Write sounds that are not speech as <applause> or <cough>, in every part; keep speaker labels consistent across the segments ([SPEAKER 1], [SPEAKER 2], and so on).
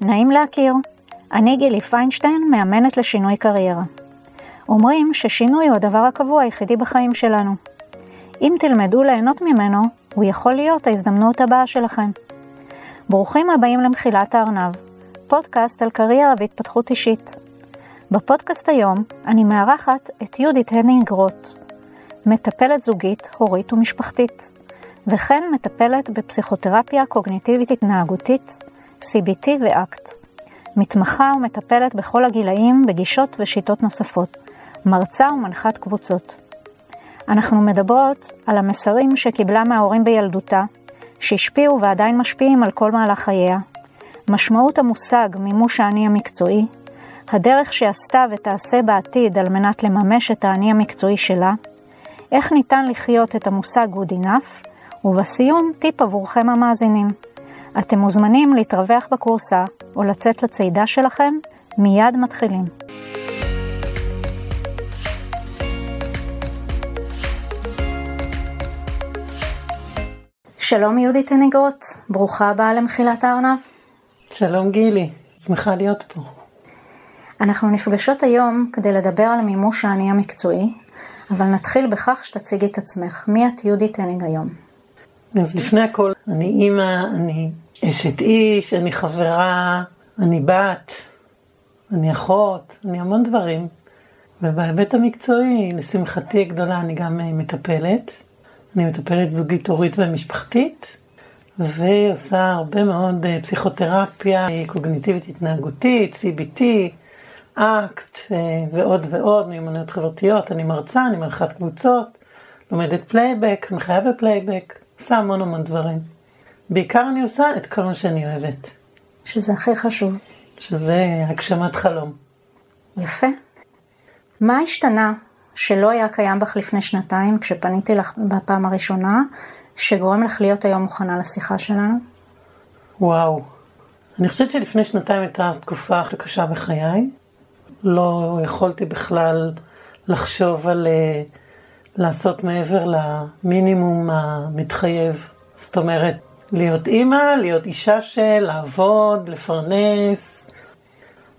[SPEAKER 1] נעים להכיר. אני גילי פיינשטיין, מאמנת לשינוי קריירה. אומרים ששינוי הוא הדבר הקבוע היחידי בחיים שלנו. אם תלמדו ליהנות ממנו, הוא יכול להיות ההזדמנות הבאה שלכם. ברוכים הבאים למחילת הארנב, פודקאסט על קריירה והתפתחות אישית. בפודקאסט היום אני מארחת את יהודית הניג רוט, מטפלת זוגית, הורית ומשפחתית, וכן מטפלת בפסיכותרפיה קוגניטיבית התנהגותית, CBT ואקט. מתמחה ומטפלת בכל הגילאים בגישות ושיטות נוספות, מרצה ומנחת קבוצות. אנחנו מדברות על המסרים שקיבלה מההורים בילדותה, שהשפיעו ועדיין משפיעים על כל מהלך חייה, משמעות המושג מימוש האני המקצועי, הדרך שעשתה ותעשה בעתיד על מנת לממש את האני המקצועי שלה, איך ניתן לחיות את המושג good enough, ובסיום טיפ עבורכם המאזינים. אתם מוזמנים להתרווח בקורסה או לצאת לצעידה שלכם, מיד מתחילים. שלום יהודית הנגרות, ברוכה הבאה למחילת הארנב.
[SPEAKER 2] שלום גילי, שמחה להיות פה.
[SPEAKER 1] אנחנו נפגשות היום כדי לדבר על מימוש האני המקצועי, אבל נתחיל בכך שתציגי את עצמך. מי את יהודית הנג היום?
[SPEAKER 2] אז לפני הכל, אני אימא, אני אשת איש, אני חברה, אני בת, אני אחות, אני המון דברים. ובהיבט המקצועי, לשמחתי הגדולה, אני גם אה, מטפלת. אני מטפלת זוגית, הורית ומשפחתית, ועושה הרבה מאוד אה, פסיכותרפיה אה, קוגניטיבית התנהגותית, CBT, אקט ועוד ועוד, מיומנויות חברתיות. אני מרצה, אני מנחת קבוצות, לומדת פלייבק, הנחיה בפלייבק, עושה המון המון דברים. בעיקר אני עושה את כל מה שאני אוהבת.
[SPEAKER 1] שזה הכי חשוב.
[SPEAKER 2] שזה הגשמת חלום.
[SPEAKER 1] יפה. מה השתנה שלא היה קיים בך לפני שנתיים, כשפניתי לך בפעם הראשונה, שגורם לך להיות היום מוכנה לשיחה שלנו?
[SPEAKER 2] וואו. אני חושבת שלפני שנתיים הייתה תקופה הכי קשה בחיי. לא יכולתי בכלל לחשוב על uh, לעשות מעבר למינימום המתחייב. זאת אומרת, להיות אימא, להיות אישה של, לעבוד, לפרנס.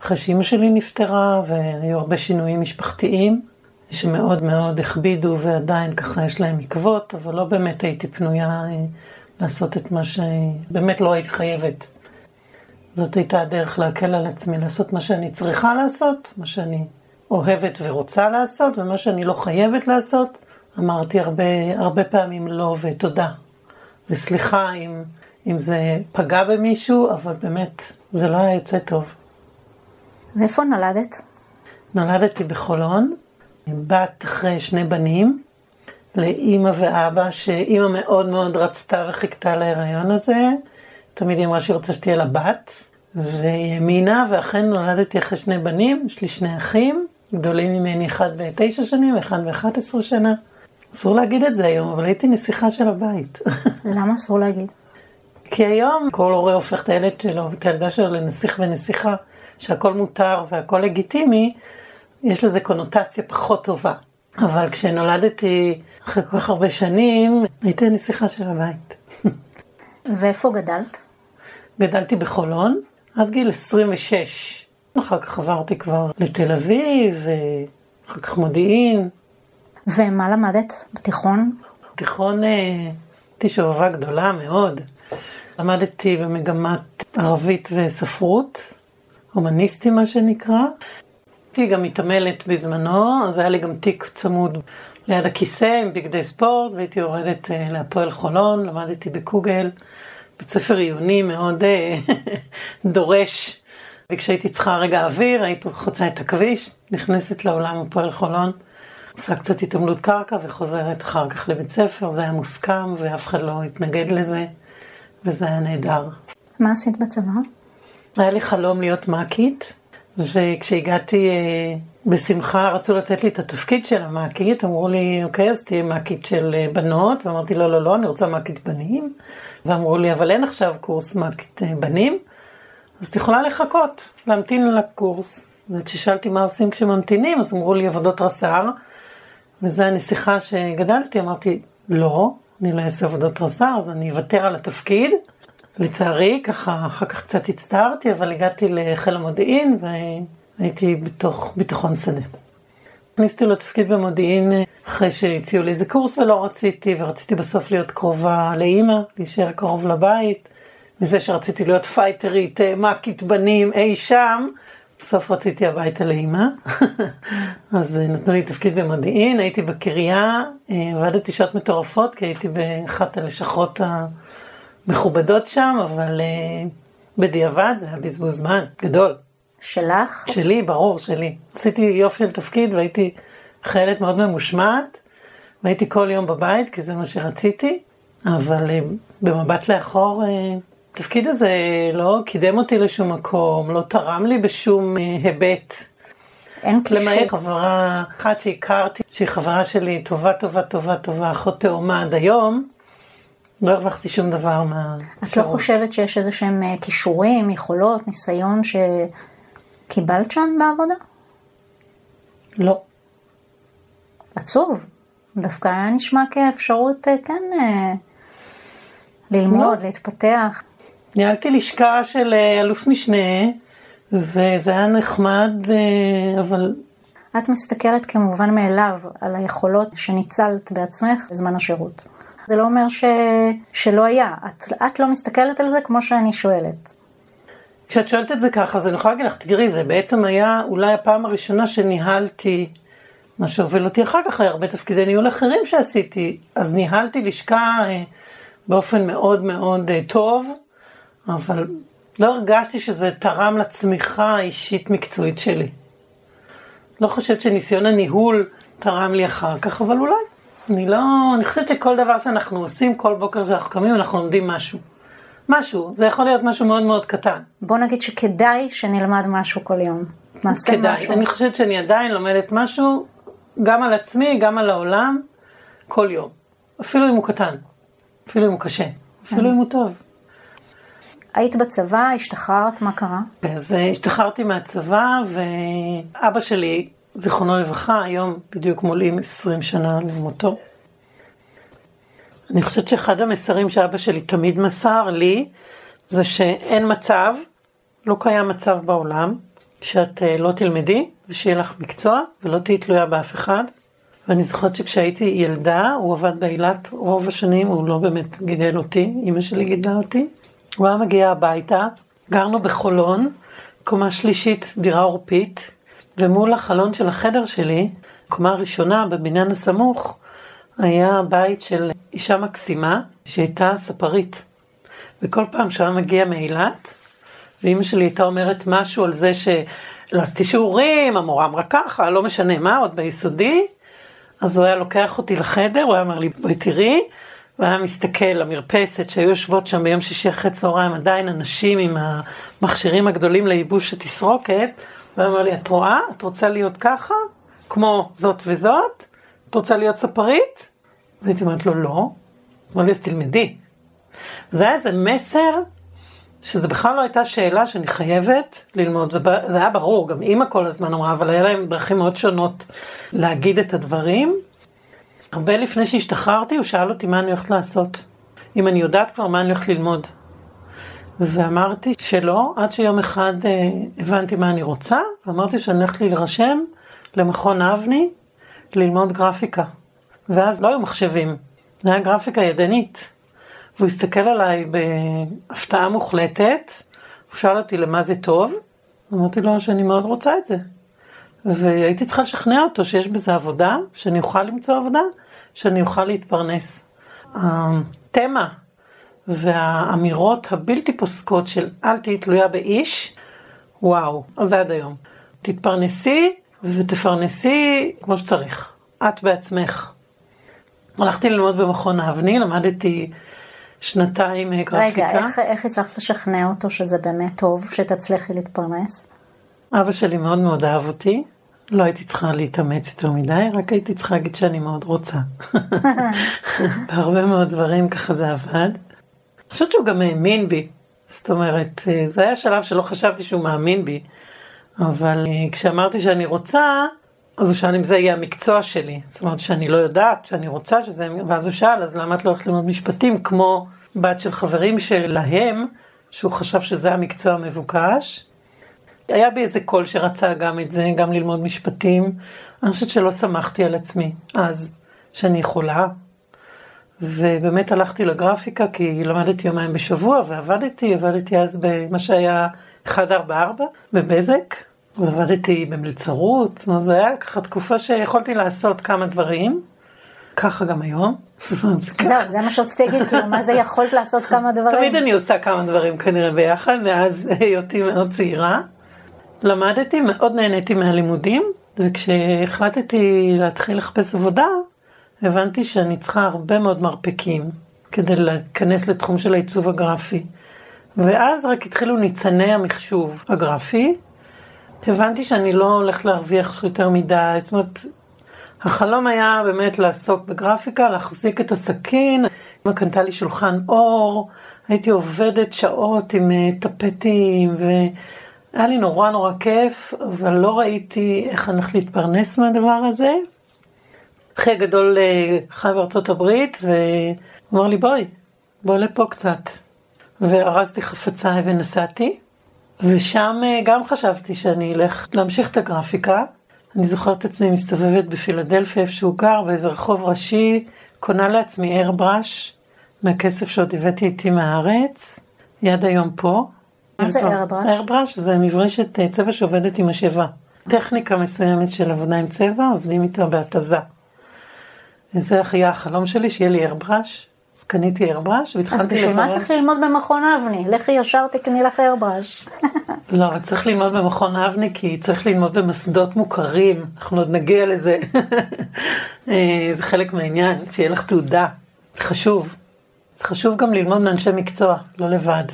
[SPEAKER 2] אחרי שאימא שלי נפטרה והיו הרבה שינויים משפחתיים שמאוד מאוד הכבידו ועדיין ככה יש להם עקבות, אבל לא באמת הייתי פנויה אה, לעשות את מה שבאמת לא הייתי חייבת. זאת הייתה הדרך להקל על עצמי, לעשות מה שאני צריכה לעשות, מה שאני אוהבת ורוצה לעשות, ומה שאני לא חייבת לעשות, אמרתי הרבה, הרבה פעמים לא ותודה. וסליחה אם, אם זה פגע במישהו, אבל באמת, זה לא היה יוצא טוב.
[SPEAKER 1] ואיפה נולדת?
[SPEAKER 2] נולדתי בחולון, בת אחרי שני בנים, לאימא ואבא, שאימא מאוד מאוד רצתה וחיכתה להיריון הזה. תמיד היא אמרה שהיא רוצה שתהיה לה בת, והיא האמינה, ואכן נולדתי אחרי שני בנים, יש לי שני אחים, גדולים ממני אחד בתשע שנים ואחד באחת עשרה שנה. אסור להגיד את זה היום, אבל הייתי נסיכה של הבית. <laughs>
[SPEAKER 1] למה אסור להגיד?
[SPEAKER 2] כי היום כל הורה הופך את הילד שלו ואת הילדה שלו לנסיך ונסיכה, שהכל מותר והכל לגיטימי, יש לזה קונוטציה פחות טובה. אבל כשנולדתי אחרי כל כך הרבה שנים, הייתי הנסיכה של הבית. <laughs>
[SPEAKER 1] ואיפה גדלת?
[SPEAKER 2] גדלתי בחולון עד גיל 26. אחר כך עברתי כבר לתל אביב, אחר כך מודיעין,
[SPEAKER 1] ומה למדת בתיכון?
[SPEAKER 2] בתיכון הייתי שובבה גדולה מאוד. למדתי במגמת ערבית וספרות, הומניסטי מה שנקרא. הייתי גם מתעמלת בזמנו, אז היה לי גם תיק צמוד ליד הכיסא עם בגדי ספורט, והייתי יורדת אה, להפועל חולון, למדתי בקוגל, בית ספר עיוני מאוד אה, <laughs> דורש. וכשהייתי צריכה רגע אוויר, הייתי חוצה את הכביש, נכנסת לעולם הפועל חולון. עושה קצת התעמלות קרקע וחוזרת אחר כך לבית ספר, זה היה מוסכם ואף אחד לא התנגד לזה, וזה היה נהדר.
[SPEAKER 1] מה עשית בצבא?
[SPEAKER 2] היה לי חלום להיות מאקית, וכשהגעתי אה, בשמחה רצו לתת לי את התפקיד של המאקית, אמרו לי, אוקיי, אז תהיה מאקית של אה, בנות, ואמרתי, לא, לא, לא, אני רוצה מאקית בנים, ואמרו לי, אבל אין עכשיו קורס מאקית אה, בנים, אז את יכולה לחכות, להמתין לקורס. וכששאלתי מה עושים כשממתינים, אז אמרו לי עבודות רס"ר, וזו הנסיכה שגדלתי, אמרתי, לא, אני לא אעשה עבודות רס"ר, אז אני אוותר על התפקיד, לצערי, ככה אחר כך קצת הצטערתי, אבל הגעתי לחיל המודיעין והייתי בתוך ביטחון שדה. הכניסתי לתפקיד במודיעין אחרי שהציעו לי איזה קורס ולא רציתי, ורציתי בסוף להיות קרובה לאימא, להישאר קרוב לבית. מזה שרציתי להיות פייטרית, אה, מאקית בנים אי שם, בסוף רציתי הביתה לאימא. <laughs> אז אה, נתנו לי תפקיד במודיעין, הייתי בקריה, אה, עבדתי שעות מטורפות, כי הייתי באחת הלשכות המכובדות שם, אבל בדיעבד זה היה בזבוז זמן גדול.
[SPEAKER 1] שלך?
[SPEAKER 2] שלי, ברור, שלי. עשיתי יופי של תפקיד והייתי חיילת מאוד ממושמעת, והייתי כל יום בבית, כי זה מה שרציתי, אבל במבט לאחור, התפקיד הזה לא קידם אותי לשום מקום, לא תרם לי בשום אה, היבט.
[SPEAKER 1] אין קישור.
[SPEAKER 2] למעט חברה אחת שהכרתי, שהיא חברה שלי טובה, טובה, טובה, טובה, אחות תאומה עד היום, לא הרווחתי שום דבר מה...
[SPEAKER 1] את לא חושבת שיש איזה שהם אה, כישורים, יכולות, ניסיון שקיבלת שם בעבודה?
[SPEAKER 2] לא.
[SPEAKER 1] עצוב. דווקא היה נשמע כאפשרות, אה, כן, ללמוד, לא. להתפתח.
[SPEAKER 2] ניהלתי לשכה של אה, אלוף משנה, וזה היה נחמד, אה, אבל...
[SPEAKER 1] את מסתכלת כמובן מאליו על היכולות שניצלת בעצמך בזמן השירות. זה לא אומר ש... שלא היה, את, את לא מסתכלת על זה כמו שאני שואלת.
[SPEAKER 2] כשאת שואלת את זה ככה, אז אני יכולה להגיד לך, תראי, זה בעצם היה אולי הפעם הראשונה שניהלתי, מה שהוביל אותי אחר כך להרבה תפקידי ניהול אחרים שעשיתי, אז ניהלתי לשכה אה, באופן מאוד מאוד טוב. אבל לא הרגשתי שזה תרם לצמיחה האישית מקצועית שלי. לא חושבת שניסיון הניהול תרם לי אחר כך, אבל אולי. אני לא, אני חושבת שכל דבר שאנחנו עושים, כל בוקר שאנחנו קמים, אנחנו לומדים משהו. משהו, זה יכול להיות משהו מאוד מאוד קטן.
[SPEAKER 1] בוא נגיד שכדאי שנלמד משהו כל יום. נעשה
[SPEAKER 2] כדאי.
[SPEAKER 1] משהו.
[SPEAKER 2] אני חושבת שאני עדיין לומדת משהו, גם על עצמי, גם על העולם, כל יום. אפילו אם הוא קטן, אפילו אם הוא קשה, אפילו אם הוא טוב.
[SPEAKER 1] היית בצבא, השתחררת, מה קרה?
[SPEAKER 2] אז אה, השתחררתי מהצבא, ואבא שלי, זיכרונו לברכה, היום בדיוק מולים 20 שנה למותו. אני חושבת שאחד המסרים שאבא שלי תמיד מסר לי, זה שאין מצב, לא קיים מצב בעולם, שאת אה, לא תלמדי ושיהיה לך מקצוע ולא תהיי תלויה באף אחד. ואני זוכרת שכשהייתי ילדה, הוא עבד באילת רוב השנים, הוא לא באמת גידל אותי, אימא שלי גידלה אותי. הוא היה מגיע הביתה, גרנו בחולון, קומה שלישית, דירה עורפית, ומול החלון של החדר שלי, קומה ראשונה בבניין הסמוך, היה בית של אישה מקסימה שהייתה ספרית. וכל פעם שהוא היה מגיע מאילת, ואימא שלי הייתה אומרת משהו על זה שלא עשיתי שיעורים, המורה אמרה ככה, לא משנה מה, עוד ביסודי, אז הוא היה לוקח אותי לחדר, הוא היה אומר לי, בואי תראי, והיה מסתכל למרפסת שהיו יושבות שם ביום שישי אחרי צהריים עדיין אנשים עם המכשירים הגדולים לייבוש התסרוקת, והיה אומר לי, את רואה? את רוצה להיות ככה? כמו זאת וזאת? את רוצה להיות ספרית? והייתי אומרת לו, לא. אמר לי, אז תלמדי. זה היה איזה מסר שזה בכלל לא הייתה שאלה שאני חייבת ללמוד, זה, זה היה ברור, גם אימא כל הזמן אמרה, אבל היה להם דרכים מאוד שונות להגיד את הדברים. הרבה לפני שהשתחררתי, הוא שאל אותי מה אני הולכת לעשות. אם אני יודעת כבר מה אני הולכת ללמוד. ואמרתי שלא, עד שיום אחד אה, הבנתי מה אני רוצה, ואמרתי שאני הולכת להירשם למכון אבני ללמוד גרפיקה. ואז לא היו מחשבים, זה היה גרפיקה ידנית. והוא הסתכל עליי בהפתעה מוחלטת, הוא שאל אותי למה זה טוב, אמרתי לו שאני מאוד רוצה את זה. והייתי צריכה לשכנע אותו שיש בזה עבודה, שאני אוכל למצוא עבודה, שאני אוכל להתפרנס. התמה והאמירות הבלתי פוסקות של אל תהיי תלויה באיש, וואו, אז זה עד היום. תתפרנסי ותפרנסי כמו שצריך, את בעצמך. הלכתי ללמוד במכון האבני, למדתי שנתיים אה, גרפיקה.
[SPEAKER 1] רגע, איך, איך הצלחת לשכנע אותו שזה באמת טוב, שתצליחי להתפרנס?
[SPEAKER 2] אבא שלי מאוד מאוד אהב אותי, לא הייתי צריכה להתאמץ יותר מדי, רק הייתי צריכה להגיד שאני מאוד רוצה. <laughs> בהרבה מאוד דברים ככה זה עבד. אני חושבת שהוא גם האמין בי, זאת אומרת, אה, זה היה שלב שלא חשבתי שהוא מאמין בי, אבל אה, כשאמרתי שאני רוצה, אז הוא שאל אם זה יהיה המקצוע שלי. זאת אומרת שאני לא יודעת, שאני רוצה שזה, ואז הוא שאל, אז למה את לא הולכת ללמוד משפטים כמו בת של חברים שלהם, שהוא חשב שזה המקצוע המבוקש. היה בי איזה קול שרצה גם את זה, גם ללמוד משפטים. אני חושבת שלא שמחתי על עצמי אז, שאני יכולה. ובאמת הלכתי לגרפיקה כי למדתי יומיים בשבוע ועבדתי, עבדתי אז במה שהיה 144 בבזק, ועבדתי במלצרות, זאת אומרת, זה היה ככה תקופה שיכולתי לעשות כמה דברים, ככה גם היום. <laughs>
[SPEAKER 1] זהו, זה מה שרציתי להגיד, כאילו, מה זה יכולת לעשות כמה דברים?
[SPEAKER 2] תמיד אני עושה כמה דברים כנראה ביחד, מאז <laughs> היותי מאוד צעירה. למדתי, מאוד נהניתי מהלימודים, וכשהחלטתי להתחיל לחפש עבודה, הבנתי שאני צריכה הרבה מאוד מרפקים כדי להיכנס לתחום של העיצוב הגרפי. ואז רק התחילו ניצני המחשוב הגרפי. הבנתי שאני לא הולכת להרוויח יותר מדי, זאת אומרת, החלום היה באמת לעסוק בגרפיקה, להחזיק את הסכין. אמא קנתה לי שולחן אור, הייתי עובדת שעות עם אה, טפטים, והיה לי נורא נורא כיף, אבל לא ראיתי איך אני הולכת להתפרנס מהדבר הזה. אחי הגדול אה, חי בארצות הברית, והוא אמר לי, בואי, בואי לפה קצת. וארזתי חפציי ונסעתי, ושם אה, גם חשבתי שאני אלך להמשיך את הגרפיקה. אני זוכרת את עצמי מסתובבת בפילדלפיה, איפה שהוא גר, באיזה רחוב ראשי, קונה לעצמי איירבראש, מהכסף שעוד הבאתי איתי מהארץ, יד היום פה.
[SPEAKER 1] מה זה איירבראש?
[SPEAKER 2] איירבראש זה מברשת אה, צבע שעובדת עם משאבה. טכניקה מסוימת של עבודה עם צבע, עובדים איתה בהתזה. זה היה החלום שלי, שיהיה לי איירבראש. אז קניתי איירבראש והתחלתי
[SPEAKER 1] אז בשביל מה צריך ללמוד במכון אבני? לכי ישר תקני לך איירבראש. <laughs>
[SPEAKER 2] לא, אבל צריך ללמוד במכון אבני כי צריך ללמוד במוסדות מוכרים, אנחנו עוד נגיע לזה. <laughs> אה, זה חלק מהעניין, שיהיה לך תעודה, זה חשוב. זה חשוב גם ללמוד מאנשי מקצוע, לא לבד.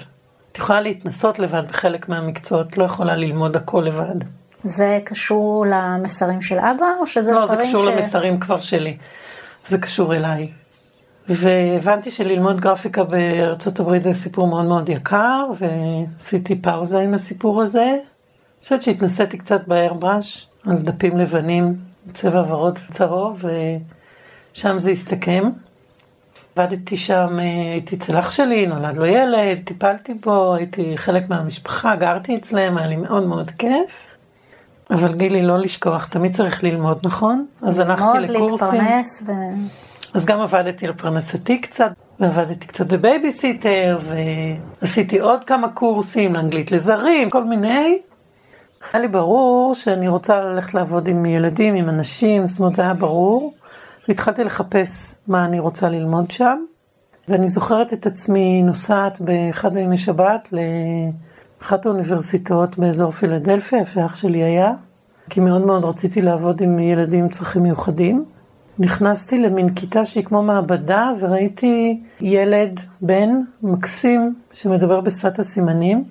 [SPEAKER 2] את יכולה להתנסות לבד בחלק מהמקצועות, לא יכולה ללמוד הכל לבד.
[SPEAKER 1] זה קשור למסרים של אבא, או שזה
[SPEAKER 2] לא,
[SPEAKER 1] דברים
[SPEAKER 2] זה קשור
[SPEAKER 1] ש...
[SPEAKER 2] למסרים כבר שלי. זה קשור אליי. והבנתי שללמוד גרפיקה בארצות הברית זה סיפור מאוד מאוד יקר, ועשיתי פאוזה עם הסיפור הזה. אני חושבת שהתנסיתי קצת באיירבראש, על דפים לבנים, צבע ורוד וצהוב, ושם זה הסתכם. עבדתי שם, הייתי אצל אח שלי, נולד לו ילד, טיפלתי בו, הייתי חלק מהמשפחה, גרתי אצלם, היה לי מאוד מאוד כיף. אבל גילי, לא לשכוח, תמיד צריך ללמוד, נכון? אז הלכתי לקורסים.
[SPEAKER 1] ללמוד, להתפרנס ו...
[SPEAKER 2] אז גם עבדתי לפרנסתי קצת, ועבדתי קצת בבייביסיטר, ועשיתי עוד כמה קורסים לאנגלית לזרים, כל מיני. היה לי ברור שאני רוצה ללכת לעבוד עם ילדים, עם אנשים, זאת אומרת, היה ברור. והתחלתי לחפש מה אני רוצה ללמוד שם. ואני זוכרת את עצמי נוסעת באחד מימי שבת לאחת האוניברסיטאות באזור פילדלפיה, איפה אח שלי היה, כי מאוד מאוד רציתי לעבוד עם ילדים עם צרכים מיוחדים. נכנסתי למין כיתה שהיא כמו מעבדה, וראיתי ילד, בן, מקסים, שמדבר בשפת הסימנים.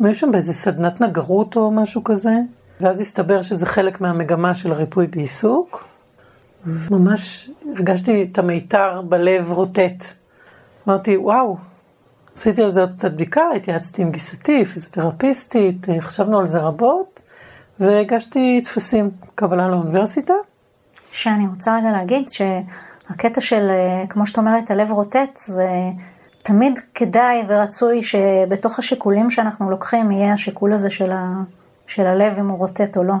[SPEAKER 2] היו שם באיזה סדנת נגרות או משהו כזה, ואז הסתבר שזה חלק מהמגמה של הריפוי בעיסוק. ממש הרגשתי את המיתר בלב רוטט. אמרתי, וואו, עשיתי על זה עוד קצת בדיקה, התייעצתי עם גיסתי, פיזיותרפיסטית, חשבנו על זה רבות, והגשתי טפסים קבלה לאוניברסיטה.
[SPEAKER 1] שאני רוצה רגע להגיד שהקטע של, כמו שאת אומרת, הלב רוטט, זה תמיד כדאי ורצוי שבתוך השיקולים שאנחנו לוקחים יהיה השיקול הזה של, ה, של הלב, אם הוא רוטט או לא.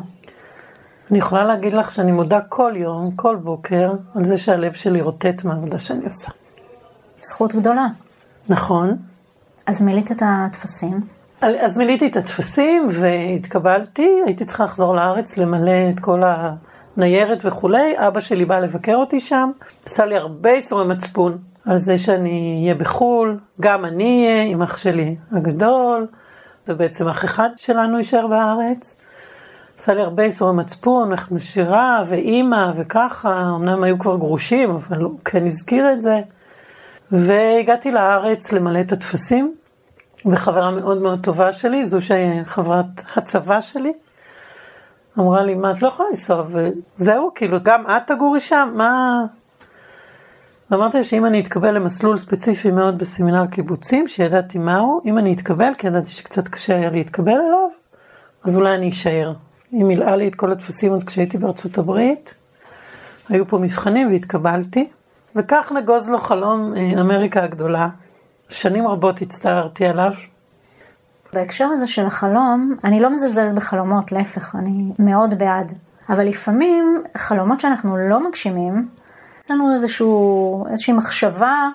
[SPEAKER 2] אני יכולה להגיד לך שאני מודה כל יום, כל בוקר, על זה שהלב שלי רוטט מהעבודה שאני עושה.
[SPEAKER 1] זכות גדולה.
[SPEAKER 2] נכון.
[SPEAKER 1] אז מילאת את הטפסים.
[SPEAKER 2] אז מילאתי את הטפסים והתקבלתי, הייתי צריכה לחזור לארץ למלא את כל הניירת וכולי. אבא שלי בא לבקר אותי שם, עשה לי הרבה איסורי מצפון על זה שאני אהיה בחו"ל, גם אני אהיה עם אח שלי הגדול, ובעצם אח אחד שלנו יישאר בארץ. עשה לי הרבה איסורי מצפון, איך נשירה ואימא וככה, אמנם היו כבר גרושים, אבל הוא כן הזכיר את זה. והגעתי לארץ למלא את הטפסים, וחברה מאוד מאוד טובה שלי, זו שחברת הצבא שלי, אמרה לי, מה, את לא יכולה לנסוע, וזהו, כאילו, גם את תגורי שם, מה... ואמרתי שאם אני אתקבל למסלול ספציפי מאוד בסמינר קיבוצים, שידעתי מהו, אם אני אתקבל, כי ידעתי שקצת קשה היה להתקבל אליו, אז אולי אני אשאר. היא מילאה לי את כל הטפסים עוד כשהייתי בארצות הברית, היו פה מבחנים והתקבלתי, וכך נגוז לו חלום אה, אמריקה הגדולה. שנים רבות הצטערתי עליו.
[SPEAKER 1] בהקשר הזה של החלום, אני לא מזלזלת בחלומות, להפך, אני מאוד בעד. אבל לפעמים חלומות שאנחנו לא מגשימים, יש לנו איזשהו, איזושהי מחשבה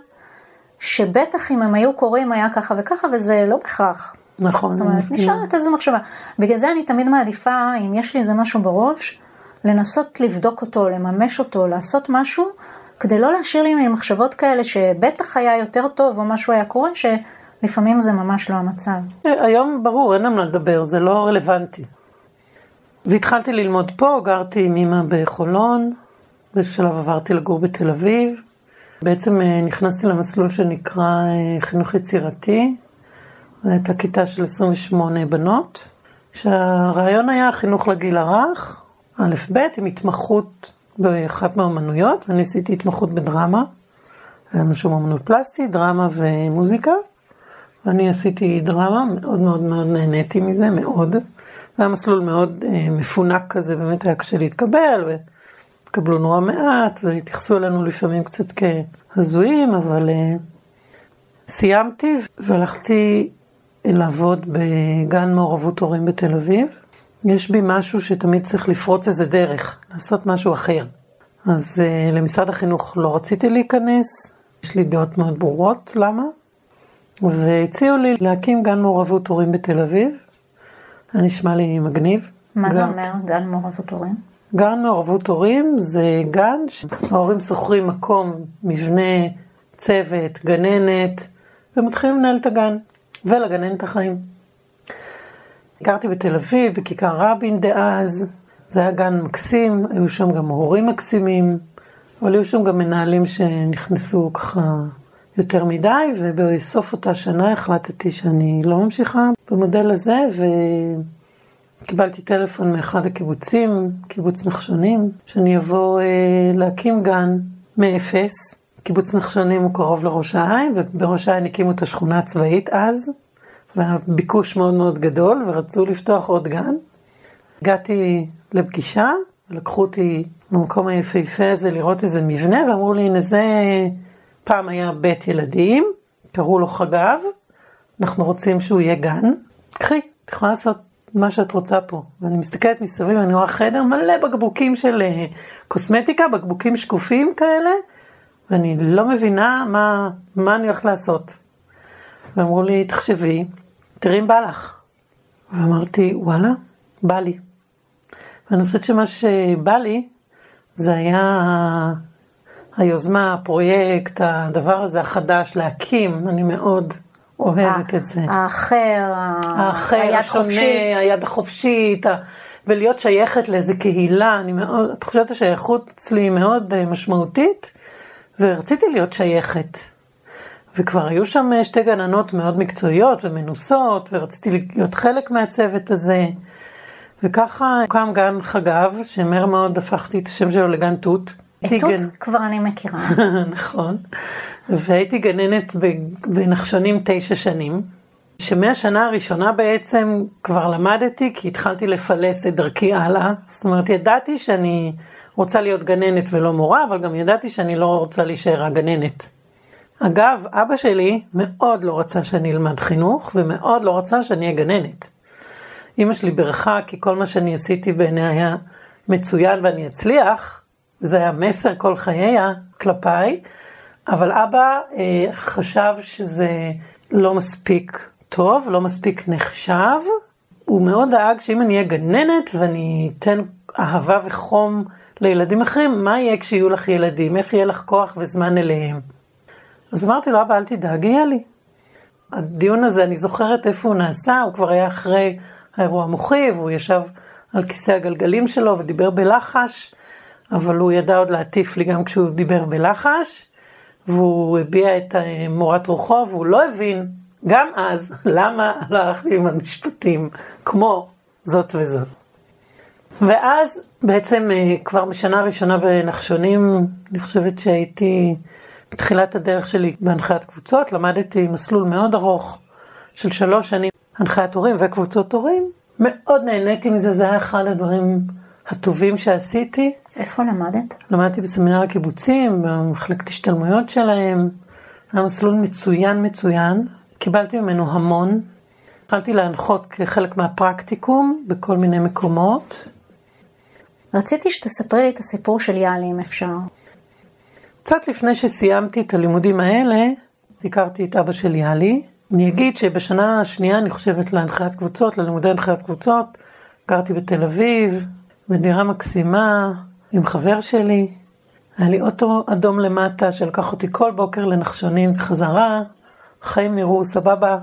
[SPEAKER 1] שבטח אם הם היו קורים היה ככה וככה, וזה לא בהכרח.
[SPEAKER 2] נכון,
[SPEAKER 1] זאת אומרת, נשארת איזו מחשבה. בגלל זה אני תמיד מעדיפה, אם יש לי איזה משהו בראש, לנסות לבדוק אותו, לממש אותו, לעשות משהו, כדי לא להשאיר לי מחשבות כאלה שבטח היה יותר טוב או משהו היה קורה, שלפעמים זה ממש לא המצב.
[SPEAKER 2] היום ברור, אין על מה לדבר, זה לא רלוונטי. והתחלתי ללמוד פה, גרתי עם אמא בחולון, באיזשהו שלב עברתי לגור בתל אביב. בעצם אה, נכנסתי למסלול שנקרא אה, חינוך יצירתי. זו הייתה כיתה של 28 בנות, שהרעיון היה חינוך לגיל הרך, א' ב', עם התמחות באחת מהאומנויות, ואני עשיתי התמחות בדרמה. היה לנו שם אומנות פלסטית, דרמה ומוזיקה. ואני עשיתי דרמה, מאוד מאוד מאוד נהניתי מזה, מאוד. זה היה מסלול מאוד אה, מפונק כזה, באמת היה קשה להתקבל, והתקבלו נורא מעט, והתייחסו אלינו לפעמים קצת כהזויים, אבל אה, סיימתי והלכתי לעבוד בגן מעורבות הורים בתל אביב. יש בי משהו שתמיד צריך לפרוץ איזה דרך, לעשות משהו אחר. אז uh, למשרד החינוך לא רציתי להיכנס, יש לי דעות מאוד ברורות למה, והציעו לי להקים גן מעורבות הורים בתל אביב. זה נשמע לי מגניב.
[SPEAKER 1] מה גן... זה אומר, גן מעורבות הורים?
[SPEAKER 2] גן מעורבות הורים זה גן שההורים שוכרים מקום, מבנה, צוות, גננת, ומתחילים לנהל את הגן, ולגננת החיים. גרתי בתל אביב, בכיכר רבין דאז, זה היה גן מקסים, היו שם גם הורים מקסימים, אבל היו שם גם מנהלים שנכנסו ככה יותר מדי, ובסוף אותה שנה החלטתי שאני לא ממשיכה במודל הזה, וקיבלתי טלפון מאחד הקיבוצים, קיבוץ נחשונים, שאני אבוא אה, להקים גן מאפס. קיבוץ נחשונים הוא קרוב לראש העין, ובראש העין הקימו את השכונה הצבאית אז. והיה ביקוש מאוד מאוד גדול, ורצו לפתוח עוד גן. הגעתי לפגישה, ולקחו אותי למקום היפהפה הזה לראות איזה מבנה, ואמרו לי, הנה זה פעם היה בית ילדים, קראו לו חגב, אנחנו רוצים שהוא יהיה גן, קחי, את יכולה לעשות מה שאת רוצה פה. ואני מסתכלת מסביב, אני רואה חדר מלא בקבוקים של אה, קוסמטיקה, בקבוקים שקופים כאלה, ואני לא מבינה מה, מה אני הולכת לעשות. ואמרו לי, תחשבי, תראי אם בא לך. ואמרתי, וואלה, בא לי. ואני חושבת שמה שבא לי, זה היה היוזמה, הפרויקט, הדבר הזה החדש, להקים, אני מאוד אוהבת את זה.
[SPEAKER 1] האחר,
[SPEAKER 2] האחר,
[SPEAKER 1] היד
[SPEAKER 2] השונה,
[SPEAKER 1] חופשית.
[SPEAKER 2] היד החופשית, ולהיות שייכת לאיזה קהילה, אני מאוד, את חושבת השייכות אצלי היא מאוד אה, משמעותית, ורציתי להיות שייכת. וכבר היו שם שתי גננות מאוד מקצועיות ומנוסות, ורציתי להיות חלק מהצוות הזה. וככה הוקם גן חגב, שמהר מאוד הפכתי את השם שלו לגן תות.
[SPEAKER 1] את תות גן... כבר אני מכירה. <laughs>
[SPEAKER 2] נכון. והייתי גננת בנחשונים תשע שנים, שמהשנה הראשונה בעצם כבר למדתי, כי התחלתי לפלס את דרכי הלאה. זאת אומרת, ידעתי שאני רוצה להיות גננת ולא מורה, אבל גם ידעתי שאני לא רוצה להישאר הגננת. אגב, אבא שלי מאוד לא רצה שאני אלמד חינוך, ומאוד לא רצה שאני אהיה גננת. אמא שלי ברכה, כי כל מה שאני עשיתי בעיני היה מצוין ואני אצליח, זה היה מסר כל חייה כלפיי, אבל אבא אה, חשב שזה לא מספיק טוב, לא מספיק נחשב. הוא מאוד דאג שאם אני אהיה גננת ואני אתן אהבה וחום לילדים אחרים, מה יהיה כשיהיו לך ילדים? איך יהיה לך כוח וזמן אליהם? אז אמרתי לו, אבא, אל תדאג, יהיה לי. הדיון הזה, אני זוכרת איפה הוא נעשה, הוא כבר היה אחרי האירוע המוחי, והוא ישב על כיסא הגלגלים שלו ודיבר בלחש, אבל הוא ידע עוד להטיף לי גם כשהוא דיבר בלחש, והוא הביע את מורת רוחו, והוא לא הבין, גם אז, למה לא הלכתי עם המשפטים, כמו זאת וזאת. ואז בעצם אה, כבר בשנה הראשונה בנחשונים, אני חושבת שהייתי בתחילת הדרך שלי בהנחיית קבוצות, למדתי מסלול מאוד ארוך של שלוש שנים הנחיית הורים וקבוצות הורים. מאוד נהניתי מזה, זה היה אחד הדברים הטובים שעשיתי.
[SPEAKER 1] איפה למדת?
[SPEAKER 2] למדתי בסמינר הקיבוצים, במחלקת השתלמויות שלהם, היה מסלול מצוין מצוין, קיבלתי ממנו המון. התחלתי להנחות כחלק מהפרקטיקום בכל מיני מקומות.
[SPEAKER 1] רציתי שתספרי לי את הסיפור של יאלי אם אפשר.
[SPEAKER 2] קצת לפני שסיימתי את הלימודים האלה, הכרתי את אבא של יאלי. אני אגיד שבשנה השנייה, אני חושבת, להנחיית קבוצות, ללימודי הנחיית קבוצות, גרתי בתל אביב, בדירה מקסימה, עם חבר שלי. היה לי אוטו אדום למטה שלקח אותי כל בוקר לנחשונים וחזרה. חיים נראו סבבה.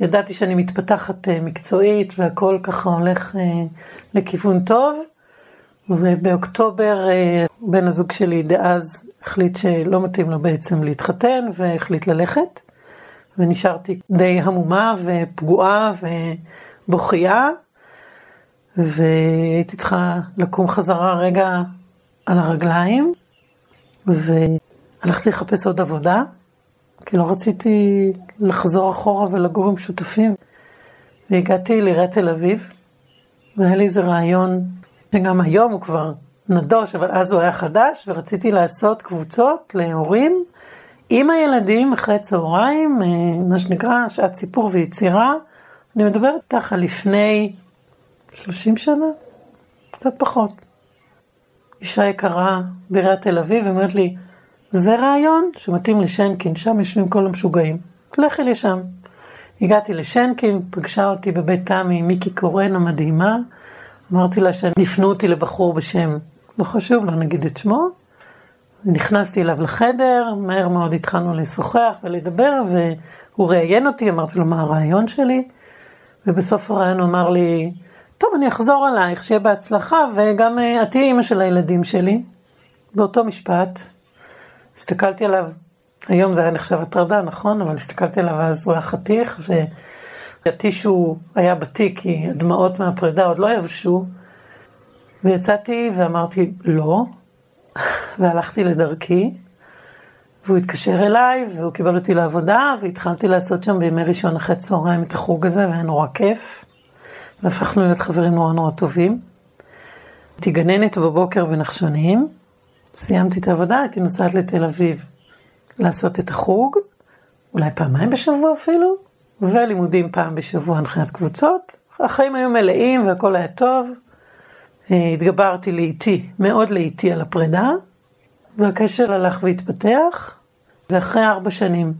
[SPEAKER 2] ידעתי שאני מתפתחת אה, מקצועית והכל ככה הולך אה, לכיוון טוב. ובאוקטובר אה, בן הזוג שלי דאז החליט שלא מתאים לו בעצם להתחתן והחליט ללכת. ונשארתי די המומה ופגועה ובוכייה. והייתי צריכה לקום חזרה רגע על הרגליים, והלכתי לחפש עוד עבודה, כי לא רציתי לחזור אחורה ולגור עם שותפים. והגעתי לעיריית תל אביב, והיה לי איזה רעיון, שגם היום הוא כבר נדוש, אבל אז הוא היה חדש, ורציתי לעשות קבוצות להורים עם הילדים אחרי צהריים, אה, מה שנקרא שעת סיפור ויצירה. אני מדברת ככה לפני 30 שנה, קצת פחות. אישה יקרה בעיריית תל אביב אומרת לי, זה רעיון שמתאים לשנקין, שם יושבים כל המשוגעים, לכי לשם. הגעתי לשנקין, פגשה אותי בבית תמי מיקי קורן המדהימה, אמרתי לה שהם הפנו אותי לבחור בשם, לא חשוב, לא נגיד את שמו. נכנסתי אליו לחדר, מהר מאוד התחלנו לשוחח ולדבר, והוא ראיין אותי, אמרתי לו מה הרעיון שלי, ובסוף הרעיון הוא אמר לי, טוב, אני אחזור עלייך, שיהיה בהצלחה, וגם uh, את תהיי אימא של הילדים שלי. באותו משפט, הסתכלתי עליו, היום זה היה נחשב הטרדה, נכון? אבל הסתכלתי עליו אז הוא היה חתיך, והטישו היה בתיק, כי הדמעות מהפרידה עוד לא יבשו. ויצאתי ואמרתי לא, <laughs> והלכתי לדרכי, והוא התקשר אליי, והוא קיבל אותי לעבודה, והתחלתי לעשות שם בימי ראשון אחרי צהריים את החוג הזה, והיה נורא כיף. והפכנו להיות חברים נורא נורא טובים. הייתי גננת בבוקר בנחשונים, סיימתי את העבודה, הייתי נוסעת לתל אביב לעשות את החוג, אולי פעמיים בשבוע אפילו, ולימודים פעם בשבוע הנחיית קבוצות. החיים היו מלאים והכל היה טוב. אה, התגברתי לאיטי, מאוד לאיטי על הפרידה, והקשר הלך והתפתח, ואחרי ארבע שנים